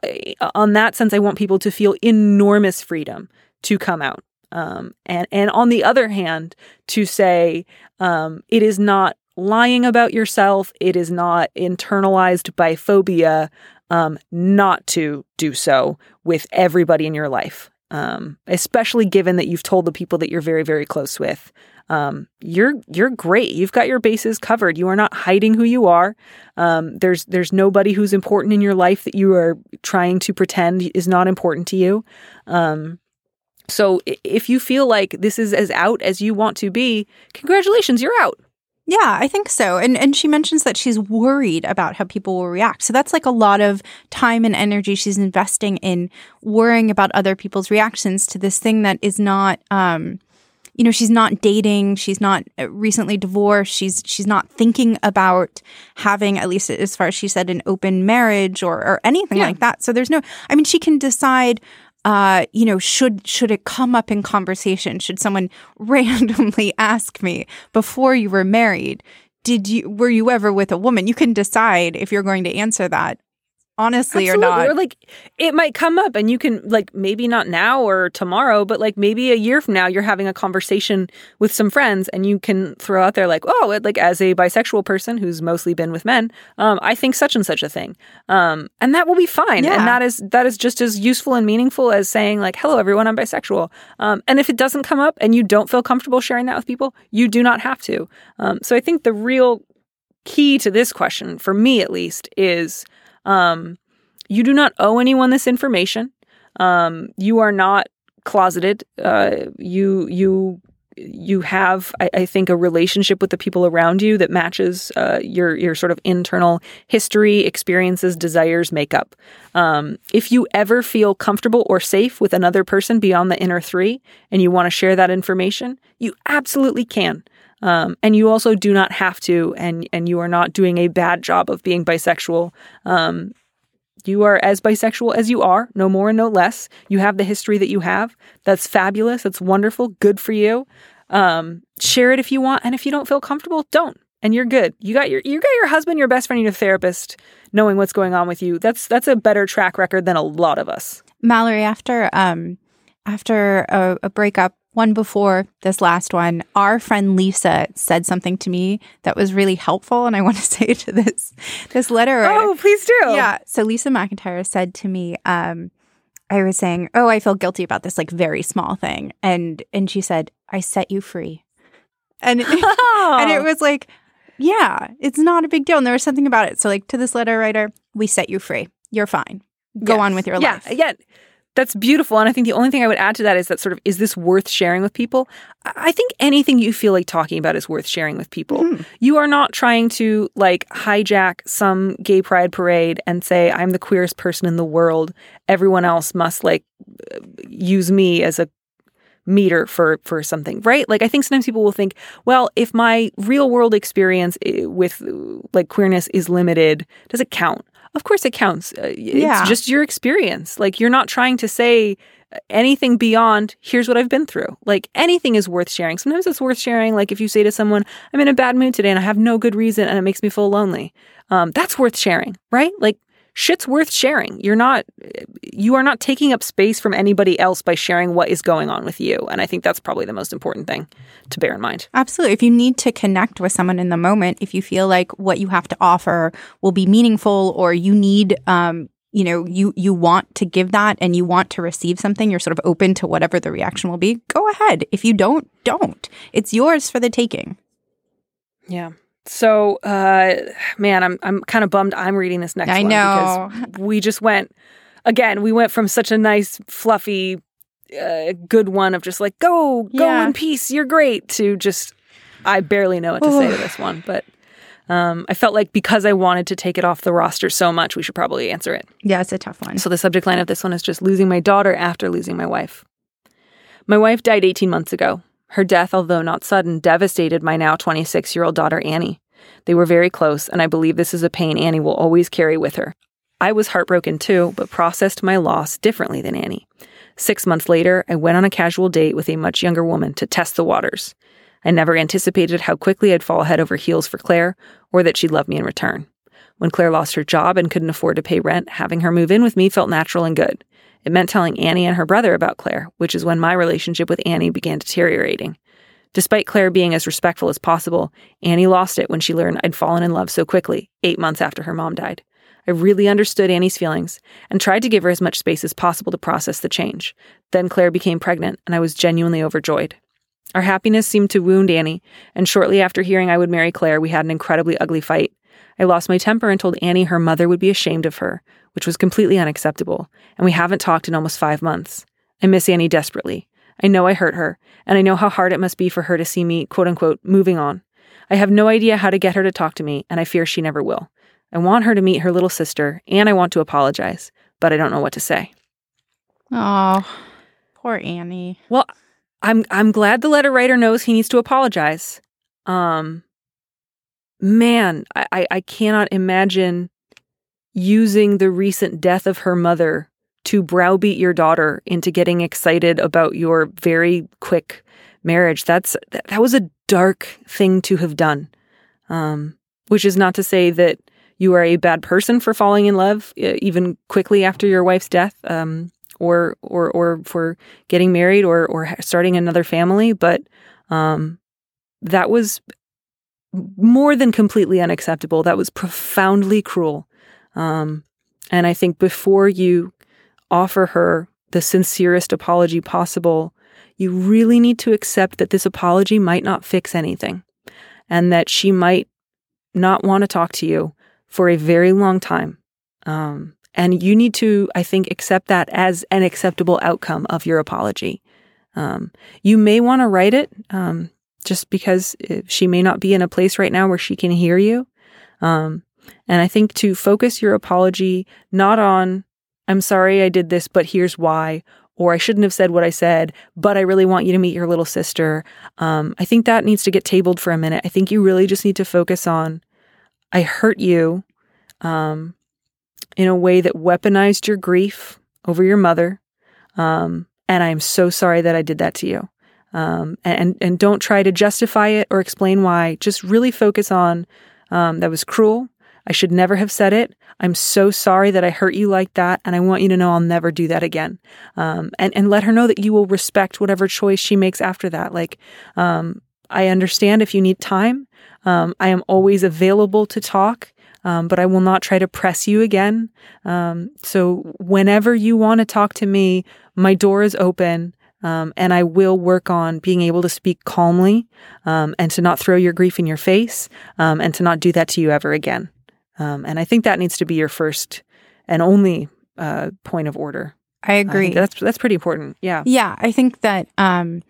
on that sense, I want people to feel enormous freedom to come out. Um, and and on the other hand, to say um, it is not lying about yourself. It is not internalized biphobia. Um, not to do so with everybody in your life, um, especially given that you've told the people that you're very very close with um, you're you're great. You've got your bases covered. You are not hiding who you are. Um, there's there's nobody who's important in your life that you are trying to pretend is not important to you. Um, so if you feel like this is as out as you want to be, congratulations, you're out. Yeah, I think so. And and she mentions that she's worried about how people will react. So that's like a lot of time and energy she's investing in worrying about other people's reactions to this thing that is not um you know, she's not dating, she's not uh, recently divorced, she's she's not thinking about having at least as far as she said an open marriage or or anything Yeah. like that. So there's no I mean she can decide uh, you know, should should it come up in conversation? Should someone randomly ask me before you were married? did you were you ever with a woman? You can decide if you're going to answer that honestly Absolutely. or not. Or like it might come up and you can like maybe not now or tomorrow, but like maybe a year from now you're having a conversation with some friends and you can throw out there like, oh, like as a bisexual person who's mostly been with men, um, I think such and such a thing. Um, and that will be fine. Yeah. And that is that is just as useful and meaningful as saying like, hello everyone, I'm bisexual. Um, and if it doesn't come up and you don't feel comfortable sharing that with people, you do not have to. Um, so I think the real key to this question, for me at least, is um, you do not owe anyone this information. Um, you are not closeted. Uh, you you you have, I, I, think, a relationship with the people around you that matches uh, your your sort of internal history, experiences, desires, makeup. Um, if you ever feel comfortable or safe with another person beyond the inner three, and you want to share that information, you absolutely can. Um, and you also do not have to, and and you are not doing a bad job of being bisexual. Um, you are as bisexual as you are, no more and no less. You have the history that you have. That's fabulous. That's wonderful. Good for you. Um, share it if you want, and if you don't feel comfortable, don't. And you're good. You got your you got your husband, your best friend, your therapist, knowing what's going on with you. That's that's a better track record than a lot of us. Mallory, after um after a, a breakup, one before this last one, our friend Lisa said something to me that was really helpful, and I want to say to this this letter. Oh, please do. Yeah. So Lisa McIntyre said to me, um, I was saying, "Oh, I feel guilty about this like very small thing," and and she said, "I set you free," and Oh. and it was like, yeah, it's not a big deal. And there was something about it. So like to this letter writer, we set you free. You're fine. Go Yes. on with your yeah, life. Yeah, that's beautiful. And I think the only thing I would add to that is that sort of is this worth sharing with people? I think anything you feel like talking about is worth sharing with people. Mhm. You are not trying to like hijack some gay pride parade and say, I'm the queerest person in the world. Everyone else must like uh, use me as a meter for for something right like i think sometimes people will think well if my real world experience with uh, like queerness is limited does it count of course it counts. Uh, Yeah. it's just your experience. Like you're not trying to say uh, anything beyond here's what i've been through. Like anything is worth sharing. Sometimes it's worth sharing like if you say to someone i'm in a bad mood today and i have no good reason and it makes me feel lonely. Um, that's worth sharing right? Like shit's worth sharing you're not you are not taking up space from anybody else by sharing what is going on with you and i think that's probably the most important thing to bear in mind Absolutely. If you need to connect with someone in the moment, if you feel like what you have to offer will be meaningful or you need um you know, you you want to give that and you want to receive something, you're sort of open to whatever the reaction will be. Go ahead. If you don't, don't. It's yours for the taking. yeah so uh man i'm i'm kind of bummed i'm reading this next I one know. because we just went again we went from such a nice fluffy uh, good one of just like go go Yeah. in peace you're great to just i barely know what to say to this one but um, I felt like because I wanted to take it off the roster so much, we should probably answer it. Yeah, it's a tough one. So the subject line of this one is just losing my daughter after losing my wife. My wife died 18 months ago. Her death, although not sudden, devastated my now 26 year old daughter, Annie. They were very close, and I believe this is a pain Annie will always carry with her. I was heartbroken too, but processed my loss differently than Annie. Six months later, I went on a casual date with a much younger woman to test the waters. I never anticipated how quickly I'd fall head over heels for Claire, or that she'd love me in return. When Claire lost her job and couldn't afford to pay rent, having her move in with me felt natural and good. It meant telling Annie and her brother about Claire, which is when my relationship with Annie began deteriorating. Despite Claire being as respectful as possible, Annie lost it when she learned I'd fallen in love so quickly, eight months after her mom died. I really understood Annie's feelings and tried to give her as much space as possible to process the change. Then Claire became pregnant, and I was genuinely overjoyed. Our happiness seemed to wound Annie, and shortly after hearing I would marry Claire, we had an incredibly ugly fight. I lost my temper and told Annie her mother would be ashamed of her, which was completely unacceptable, and we haven't talked in almost five months. I miss Annie desperately. I know I hurt her, and I know how hard it must be for her to see me, quote unquote, moving on. I have no idea how to get her to talk to me, and I fear she never will. I want her to meet her little sister, and I want to apologize, but I don't know what to say. Oh, poor Annie. Well, I'm I'm glad the letter writer knows he needs to apologize. Um man, I, I, I cannot imagine using the recent death of her mother to browbeat your daughter into getting excited about your very quick marriage. That's that, was a dark thing to have done. Um, which is not to say that you are a bad person for falling in love even quickly after your wife's death, um, or or or for getting married or or starting another family. But um, that was more than completely unacceptable. That was profoundly cruel. Um, and I think before you offer her the sincerest apology possible, you really need to accept that this apology might not fix anything and that she might not want to talk to you for a very long time. Um, and you need to, I think, accept that as an acceptable outcome of your apology. Um, you may want to write it um, just because uh, she may not be in a place right now where she can hear you. Um, and I think to focus your apology not on, I'm sorry I did this, but here's why, or I shouldn't have said what I said, but I really want you to meet your little sister. Um, I think that needs to get tabled for a minute. I think you really just need to focus on, I hurt you um, in a way that weaponized your grief over your mother. Um, and I am so sorry that I did that to you. Um, and, and don't try to justify it or explain why. Just really focus on um, that was cruel. I should never have said it. I'm so sorry that I hurt you like that, and I want you to know I'll never do that again. Um, and and let her know that you will respect whatever choice she makes after that. Like, um, I understand if you need time. Um, I am always available to talk, um, but I will not try to press you again. Um, so whenever you want to talk to me, my door is open. Um, and I will work on being able to speak calmly um, and to not throw your grief in your face um, and to not do that to you ever again. Um, and I think that needs to be your first and only uh, point of order. I agree. I that's that's pretty important. Yeah. Yeah, I think that um,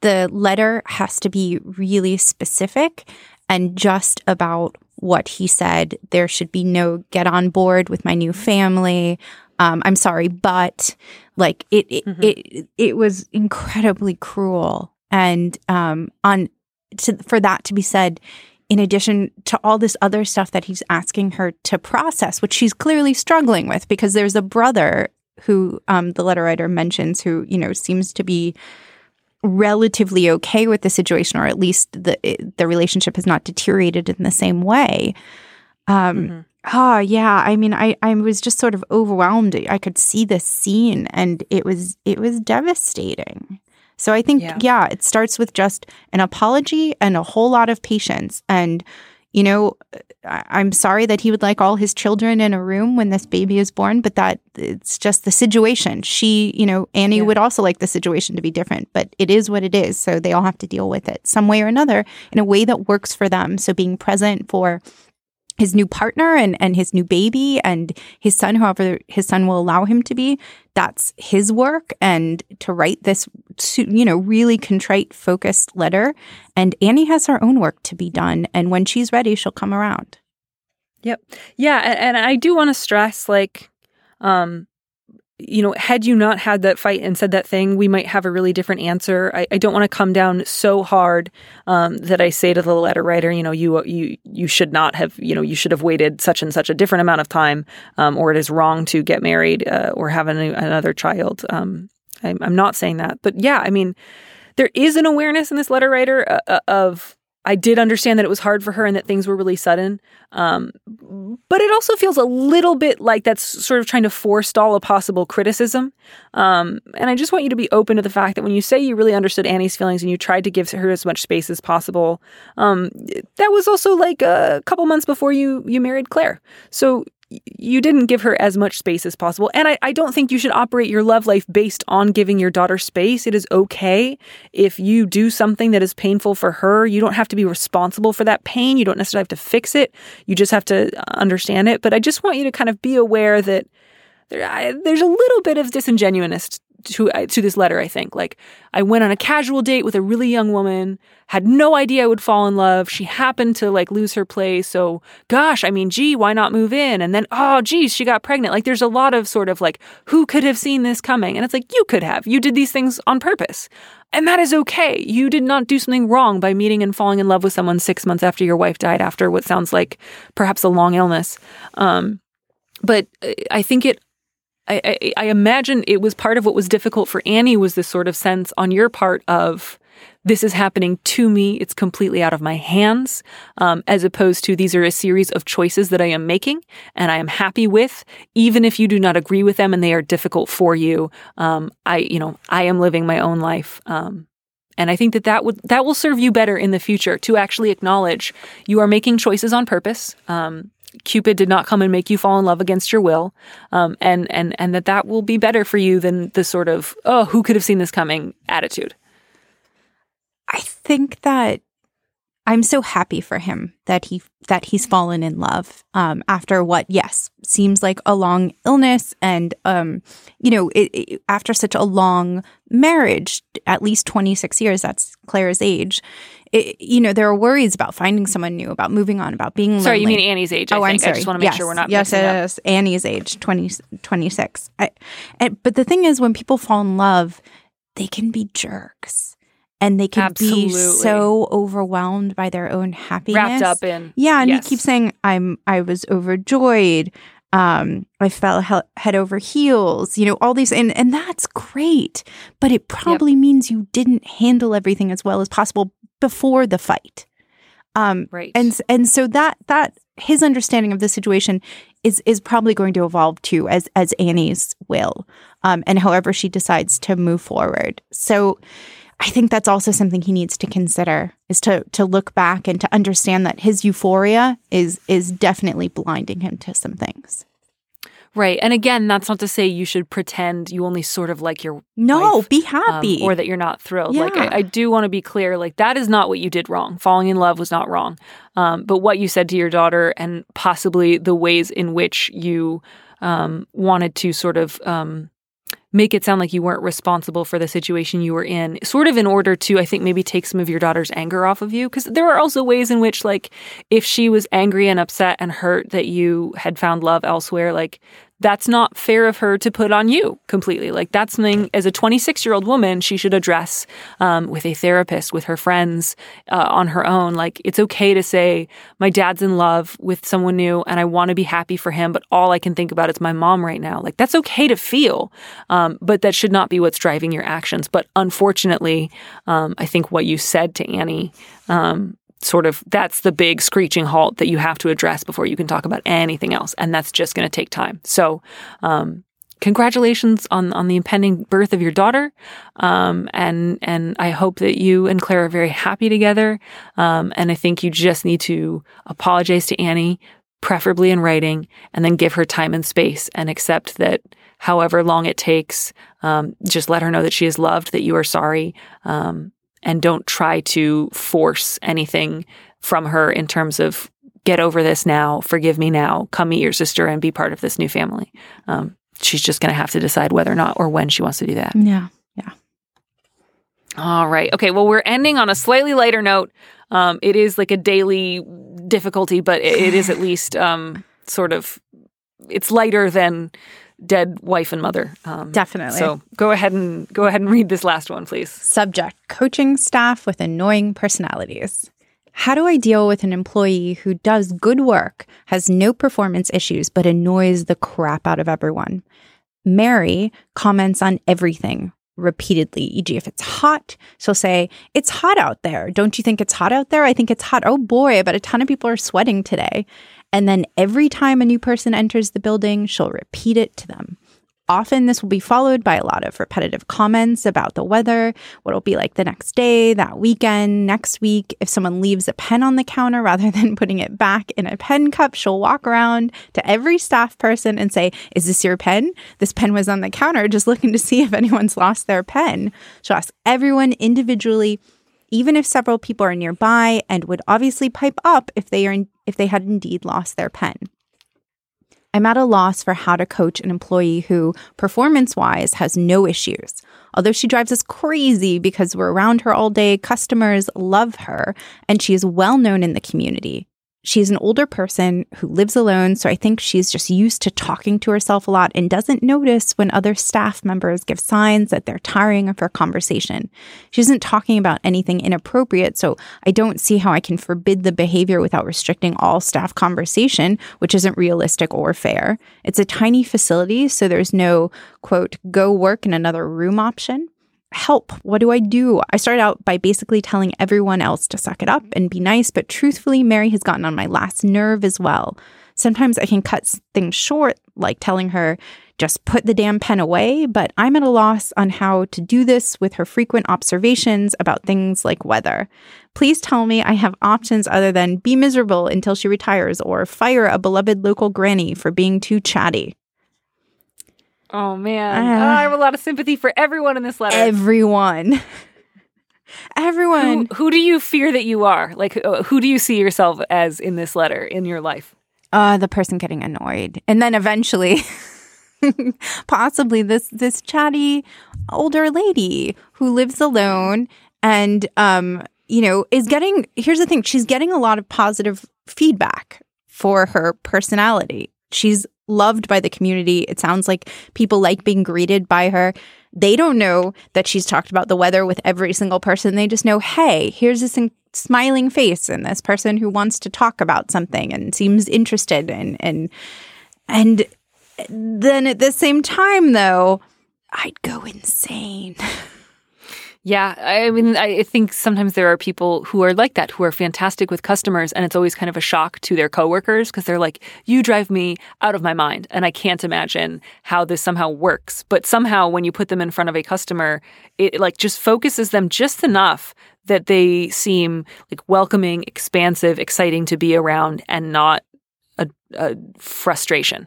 the letter has to be really specific and just about what he said. There should be no get on board with my new family. Um, I'm sorry, but like it, it, mm-hmm. it, it was incredibly cruel, and um, on to, for that to be said in addition to all this other stuff that he's asking her to process, which she's clearly struggling with because there's a brother who um, the letter writer mentions who, you know, seems to be relatively okay with the situation, or at least the the relationship has not deteriorated in the same way. Um, mm-hmm. Oh yeah, I mean, I I was just sort of overwhelmed. I could see this scene, and it was it was devastating. So I think, yeah. yeah, it starts with just an apology and a whole lot of patience. And, you know, I'm sorry that he would like all his children in a room when this baby is born, but that it's just the situation. She, you know, Annie yeah. would also like the situation to be different, but it is what it is. So they all have to deal with it some way or another in a way that works for them. So being present for his new partner and, and his new baby and his son, however his son will allow him to be. That's his work. And to write this, you know, really contrite, focused letter. And Annie has her own work to be done. And when she's ready, she'll come around. Yep. Yeah. And, I do want to stress like, um, you know, had you not had that fight and said that thing, we might have a really different answer. I, I don't want to come down so hard um, that I say to the letter writer, you know, you you you should not have, you know, you should have waited such and such a different amount of time, um, or it is wrong to get married uh, or have an, another child. Um, I'm, I'm, not saying that, but yeah, I mean, there is an awareness in this letter writer uh, uh of I did understand that it was hard for her and that things were really sudden. Um, but it also feels a little bit like that's sort of trying to forestall a possible criticism. Um, and I just want you to be open to the fact that when you say you really understood Annie's feelings and you tried to give her as much space as possible, um, that was also like a couple months before you you married Claire. So you didn't give her as much space as possible. And I, I, don't think you should operate your love life based on giving your daughter space. It is okay if you do something that is painful for her. You don't have to be responsible for that pain. You don't necessarily have to fix it. You just have to uh, understand it. But I just want you to kind of be aware that there, I, there's a little bit of disingenuousness to to this letter. I think like I went on a casual date with a really young woman, had no idea I would fall in love. She happened to like lose her place, so gosh, I mean, gee, why not move in? And then oh, geez, she got pregnant. Like there's a lot of sort of like who could have seen this coming? And it's like you could have. You did these things on purpose. And that is okay. You did not do something wrong by meeting and falling in love with someone six months after your wife died after what sounds like perhaps a long illness. Um, but uh, I think it I, I, I imagine it was part of what was difficult for Annie was this sort of sense on your part of this is happening to me. It's completely out of my hands, um, as opposed to these are a series of choices that I am making and I am happy with, even if you do not agree with them and they are difficult for you. Um, I, you know, I am living my own life. Um, and I think that that would that will serve you better in the future to actually acknowledge you are making choices on purpose. Um, Cupid did not come and make you fall in love against your will, um, and and and that that will be better for you than the sort of oh who could have seen this coming attitude. I think that I'm so happy for him that he that he's fallen in love um, after what yes seems like a long illness and um, you know it, it, after such a long marriage at least 26 years that's Claire's age it, you know there are worries about finding someone new about moving on about being sorry you mean Annie's age I oh think. I'm sorry I just want to make yes. sure we're not yes mixing it up. yes Annie's age 20, 26 I, and, but the thing is when people fall in love they can be jerks and they can Absolutely. be so overwhelmed by their own happiness wrapped up in yeah and yes. he keeps saying i'm i was overjoyed um i fell he- head over heels you know all these and and that's great but it probably means you didn't handle everything as well as possible before the fight. Um right. and and so that that his understanding of the situation is is probably going to evolve too as as Annie's will um and however she decides to move forward. So I think that's also something he needs to consider is to to look back and to understand that his euphoria is is definitely blinding him to some things. Right and again that's not to say you should pretend you only sort of like your No, wife, be um, happy. or that you're not thrilled. Like I, I do want to be clear, like that is not what you did wrong. Falling in love was not wrong. Um, but what you said to your daughter and possibly the ways in which you um, wanted to sort of um, make it sound like you weren't responsible for the situation you were in, sort of in order to, I think, maybe take some of your daughter's anger off of you. Because there are also ways in which, like, if she was angry and upset and hurt that you had found love elsewhere, like, that's not fair of her to put on you completely. Like that's something as a 26 year old woman she should address um, with a therapist, with her friends, uh, on her own. Like it's okay to say my dad's in love with someone new and I want to be happy for him, but all I can think about is my mom right now. Like that's okay to feel, um, but that should not be what's driving your actions. But unfortunately, um, I think what you said to Annie. Sort of that's the big screeching halt that you have to address before you can talk about anything else. And that's just going to take time. So um, congratulations on on the impending birth of your daughter. Um, and and i hope that you and claire are very happy together. Um, and i think you just need to apologize to annie preferably in writing and then give her time and space and accept that however long it takes um, just let her know that she is loved that you are sorry. Um, and don't try to force anything from her in terms of get over this now, forgive me now, come meet your sister and be part of this new family. Um, she's just going to have to decide whether or not or when she wants to do that. yeah. Yeah. All right. Okay. Well, we're ending on a slightly lighter note. Um, it is like a daily difficulty, but it, it is at least um, sort of it's lighter than dead wife and mother. Um, Definitely. So go ahead and go ahead and read this last one, please. Subject coaching staff with annoying personalities. How do I deal with an employee who does good work, has no performance issues, but annoys the crap out of everyone? Mary comments on everything repeatedly, e.g., if it's hot, she'll say, It's hot out there. Don't you think it's hot out there? I think it's hot. Oh boy, but a ton of people are sweating today. And then every time a new person enters the building, she'll repeat it to them. Often, this will be followed by a lot of repetitive comments about the weather, what it'll be like the next day, that weekend, next week. If someone leaves a pen on the counter rather than putting it back in a pen cup, she'll walk around to every staff person and say, Is this your pen? This pen was on the counter, just looking to see if anyone's lost their pen. She'll ask everyone individually, even if several people are nearby, and would obviously pipe up if they are in, if they had indeed lost their pen. I'm at a loss for how to coach an employee who, performance wise, has no issues. Although she drives us crazy because we're around her all day, customers love her, and she is well known in the community. She's an older person who lives alone, so I think she's just used to talking to herself a lot and doesn't notice when other staff members give signs that they're tiring of her conversation. She isn't talking about anything inappropriate, so I don't see how I can forbid the behavior without restricting all staff conversation, which isn't realistic or fair. It's a tiny facility, so there's no, quote, go work in another room option. Help. What do I do? I started out by basically telling everyone else to suck it up and be nice, but truthfully, Mary has gotten on my last nerve as well. Sometimes I can cut things short, like telling her, just put the damn pen away, but I'm at a loss on how to do this with her frequent observations about things like weather. Please tell me I have options other than be miserable until she retires or fire a beloved local granny for being too chatty. Oh man, Uh, Oh, I have a lot of sympathy for everyone in this letter. Everyone. Everyone. who, who do you fear that you are? Like, uh, who do you see yourself as in this letter in your life? uh, the person getting annoyed. And then eventually possibly this this chatty older lady who lives alone and um you know is getting here's the thing she's getting a lot of positive feedback for her personality she's loved by the community. It sounds like people like being greeted by her. They don't know that she's talked about the weather with every single person. They just know hey here's this in- smiling face and this person who wants to talk about something and seems interested and and and then at the same time, though, I'd go insane. Yeah, I mean, I think sometimes there are people who are like that, who are fantastic with customers, and it's always kind of a shock to their coworkers because they're like, "You drive me out of my mind," and I can't imagine how this somehow works. But somehow, when you put them in front of a customer, it like just focuses them just enough that they seem like welcoming, expansive, exciting to be around, and not a, a frustration.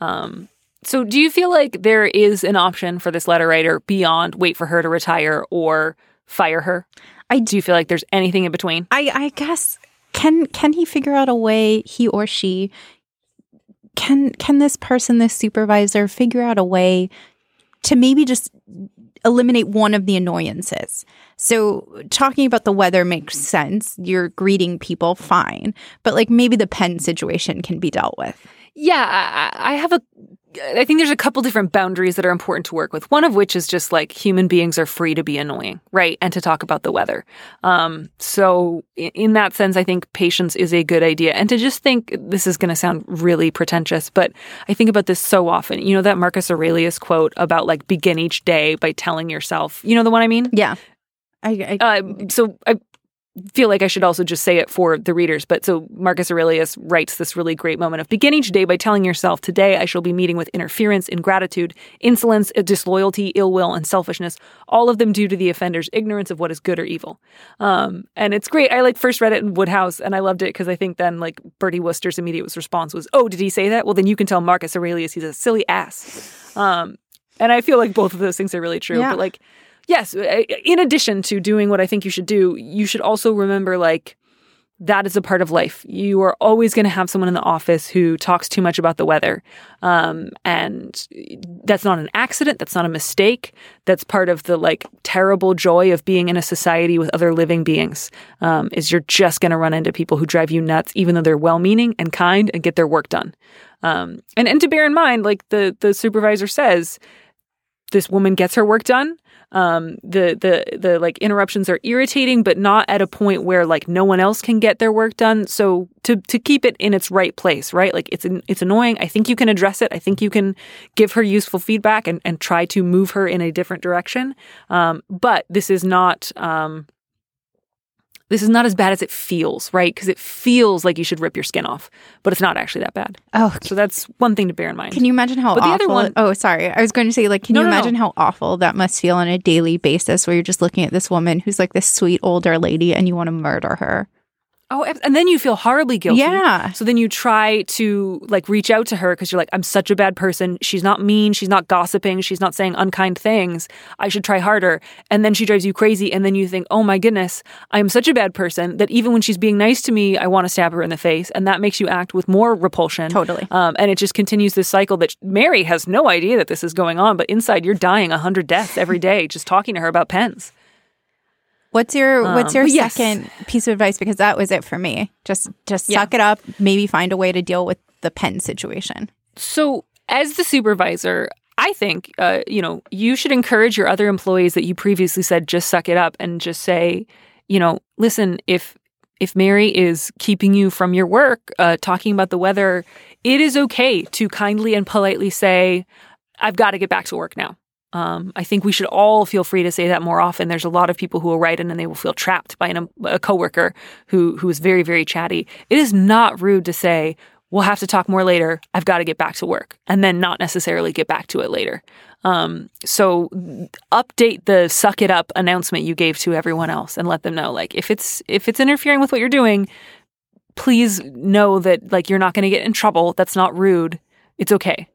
Um, so, do you feel like there is an option for this letter writer beyond wait for her to retire or fire her? I- do you feel like there's anything in between? I, I guess can can he figure out a way he or she can can this person this supervisor figure out a way to maybe just eliminate one of the annoyances. So talking about the weather makes sense. You're greeting people fine, but like maybe the pen situation can be dealt with. Yeah, I, I have a. I think there's a couple different boundaries that are important to work with. One of which is just like human beings are free to be annoying, right? And to talk about the weather. Um, so in, in that sense, I think patience is a good idea. And to just think this is going to sound really pretentious, but I think about this so often. You know that Marcus Aurelius quote about like begin each day by telling yourself. You know the one I mean? Yeah. I, I Uh, so I feel like I should also just say it for the readers. But so Marcus Aurelius writes this really great moment of begin each day by telling yourself, Today I shall be meeting with interference, ingratitude, insolence, disloyalty, ill will, and selfishness, all of them due to the offender's ignorance of what is good or evil. Um, and it's great. I like first read it in Wodehouse and I loved it because I think then like Bertie Wooster's immediate response was, Oh, did he say that? Well, then you can tell Marcus Aurelius he's a silly ass. Um, and I feel like both of those things are really true. Yeah. But like, yes, uh, in addition to doing what I think you should do, you should also remember like that is a part of life. You are always going to have someone in the office who talks too much about the weather. Um, and that's not an accident. That's not a mistake. That's part of the like terrible joy of being in a society with other living beings. Um, is you're just going to run into people who drive you nuts, even though they're well meaning and kind and get their work done. Um, and, and to bear in mind, like the, the supervisor says, this woman gets her work done. Um, the the the like interruptions are irritating, but not at a point where like no one else can get their work done. So to to keep it in its right place, right? Like it's it's annoying. I think you can address it. I think you can give her useful feedback and and try to move her in a different direction. Um, but this is not. Um, this is not as bad as it feels, right? Because it feels like you should rip your skin off, but it's not actually that bad. oh, So that's one thing to bear in mind. Can you imagine how But the awful? other one- oh, sorry. I was going to say, like, can No, you no, no. imagine how awful that must feel on a daily basis where you're just looking at this woman who's like this sweet older lady and you want to murder her? Oh, and then you feel horribly guilty. Yeah. So then you try to like reach out to her because you're like, I'm such a bad person. She's not mean. She's not gossiping. She's not saying unkind things. I should try harder. And then she drives you crazy. And then you think, oh my goodness, I'm such a bad person that even when she's being nice to me, I want to stab her in the face. And that makes you act with more repulsion. Totally. Um, and it just continues this cycle that Mary has no idea that this is going on, but inside you're dying a hundred deaths every day just talking to her about pens. What's your Um, What's your but yes. second piece of advice? Because that was it for me. Just just Yeah. suck it up. Maybe find a way to deal with the pen situation. So, as the supervisor, I think uh, you know you should encourage your other employees that you previously said just suck it up and just say, you know, listen if if Mary is keeping you from your work, uh, talking about the weather, it is okay to kindly and politely say, "I've got to get back to work now." Um, I think we should all feel free to say that more often. There's a lot of people who will write in and they will feel trapped by an, a coworker who who is very very chatty. It is not rude to say we'll have to talk more later. I've got to get back to work, and then not necessarily get back to it later. Um, so update the suck it up announcement you gave to everyone else and let them know like if it's if it's interfering with what you're doing, please know that like you're not going to get in trouble. That's not rude. It's okay.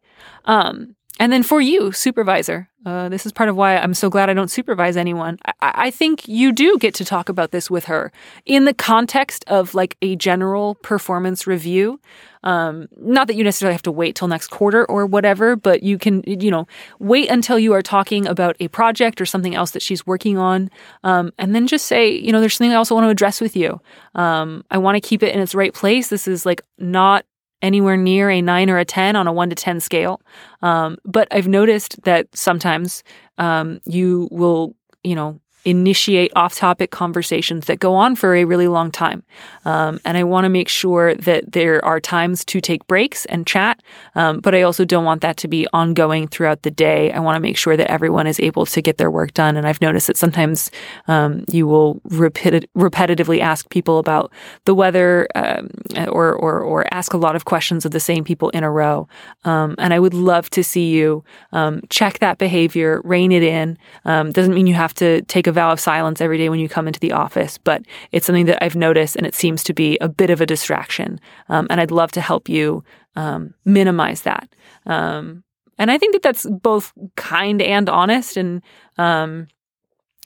Um, and then for you, supervisor, uh, this is part of why I'm so glad I don't supervise anyone. I-, I think you do get to talk about this with her in the context of like a general performance review. Um, not that you necessarily have to wait till next quarter or whatever, but you can, you know, wait until you are talking about a project or something else that she's working on. Um, and then just say, you know, there's something I also want to address with you. Um, I want to keep it in its right place. This is like not anywhere near a nine or a 10 on a one to 10 scale. Um, but I've noticed that sometimes um, you will, you know, initiate off topic conversations that go on for a really long time. Um, and I want to make sure that there are times to take breaks and chat, um, but I also don't want that to be ongoing throughout the day. I want to make sure that everyone is able to get their work done. And I've noticed that sometimes um, you will repeti- repetitively ask people about the weather um, or, or, or ask a lot of questions of the same people in a row. Um, and I would love to see you um, check that behavior, rein it in. doesn't mean you have to take a vow of silence every day when you come into the office, but it's something that I've noticed and it seems to be a bit of a distraction. Um, and I'd love to help you um, minimize that. Um, and I think that that's both kind and honest and, um,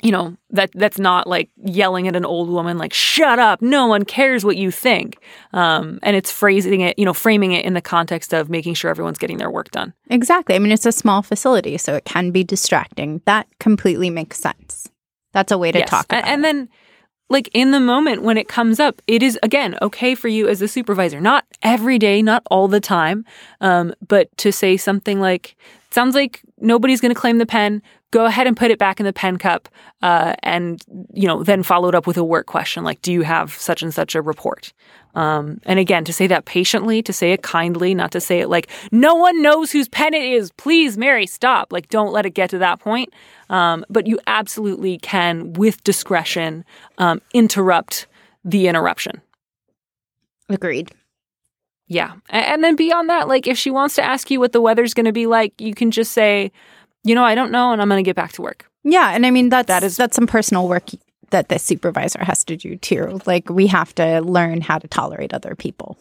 you know that that's not like yelling at an old woman like shut up. No one cares what you think. Um, and it's phrasing it you know framing it in the context of making sure everyone's getting their work done. Exactly. I mean it's a small facility so it can be distracting. That completely makes sense that's a way to yes. talk about it. and, then like in the moment when it comes up, it is again okay for you as a supervisor, not every day, not all the time, um, but to say something like, "Sounds like nobody's going to claim the pen. Go ahead and put it back in the pen cup," uh, and you know, then followed up with a work question like, "Do you have such and such a report?" Um, and again, to say that patiently, to say it kindly, not to say it like, "No one knows whose pen it is. Please, Mary, stop." Like, don't let it get to that point. Um, but you absolutely can, with discretion, um, interrupt the interruption. Agreed. Yeah. And then beyond that, like if she wants to ask you what the weather's going to be like, you can just say, you know, I don't know, and I'm going to get back to work. Yeah, and I mean that's that is that's some personal work that the supervisor has to do too. Like we have to learn how to tolerate other people.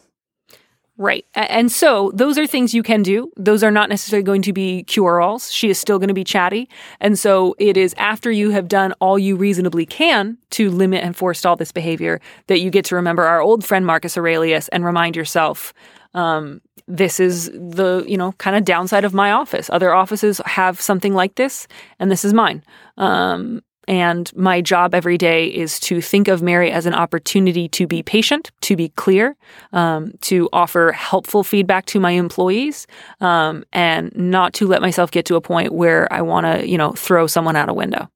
Right. And so those are things you can do. Those are not necessarily going to be cure alls. She is still going to be chatty. And so it is after you have done all you reasonably can to limit and forestall this behavior that you get to remember our old friend Marcus Aurelius and remind yourself um, this is the you know kind of downside of my office. Other offices have something like this, and this is mine. Um, and my job every day is to think of Mary as an opportunity to be patient, to be clear, um, to offer helpful feedback to my employees, um, and not to let myself get to a point where I want to, you know, throw someone out a window.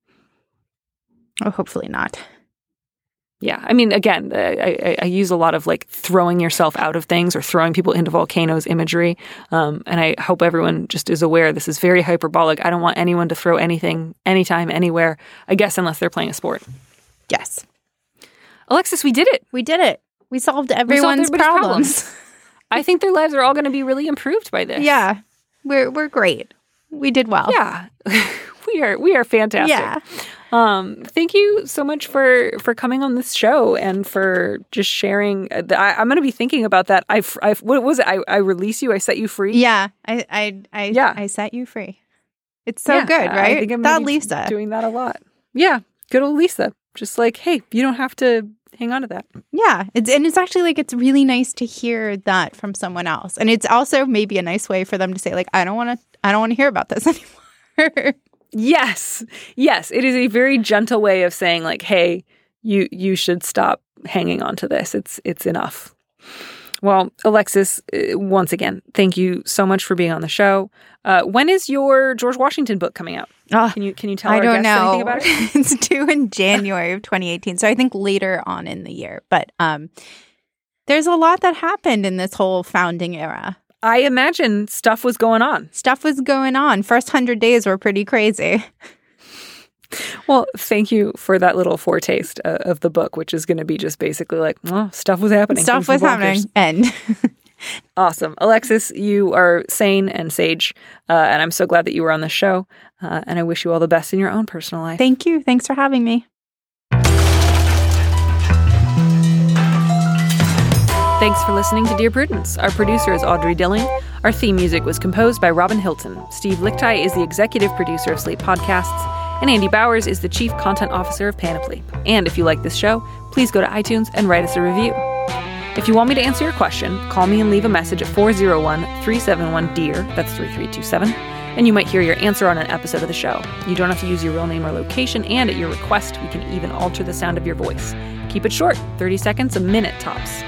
Oh, hopefully not. Yeah, I mean, again, I, I, I, use a lot of like throwing yourself out of things or throwing people into volcanoes imagery, um, and I hope everyone just is aware this is very hyperbolic. I don't want anyone to throw anything, anytime, anywhere. I guess unless they're playing a sport. Yes, Alexis, we did it. We did it. We solved everyone's we solved problems. problems. I think their lives are all going to be really improved by this. Yeah, we're we're great. We did well. Yeah, we are we are fantastic. Yeah. Um, thank you so much for for coming on this show and for just sharing. Uh, I, am going to be thinking about that. I, I what was it? I, I release you. I set you free. Yeah, I I I yeah. I set you free. It's so yeah, good, right? I think I'm that Lisa doing that a lot. Yeah, good old Lisa. Just like, hey, you don't have to hang on to that. Yeah, it's and it's actually like it's really nice to hear that from someone else, and it's also maybe a nice way for them to say like, I don't want to, I don't want to hear about this anymore. Yes. Yes. It is a very gentle way of saying like, hey, you you should stop hanging on to this. It's it's enough. Well, Alexis, uh, once again, thank you so much for being on the show. Uh, when is your George Washington book coming out? Uh, can you can you tell I don't know. anything about it? it's due in January of 2018, so I think later on in the year. But um, there's a lot that happened in this whole founding era. I imagine stuff was going on. Stuff was going on. First 100 days were pretty crazy. Well, thank you for that little foretaste uh, of the book, which is going to be just basically like, well, stuff was happening. Stuff was happening. End. Awesome. Alexis, you are sane and sage, uh, and I'm so glad that you were on the show. Uh, and I wish you all the best in your own personal life. Thank you. Thanks for having me. Thanks for listening to Dear Prudence. Our producer is Audrey Dilling. Our theme music was composed by Robin Hilton. Steve Lickteig is the executive producer of Slate Podcasts, and Andy Bowers is the chief content officer of Panoply. And if you like this show, please go to iTunes and write us a review. If you want me to answer your question, call me and leave a message at 401 371 DEAR, that's 3327, and you might hear your answer on an episode of the show. You don't have to use your real name or location, and at your request, we can even alter the sound of your voice. Keep it short 30 seconds, a minute tops.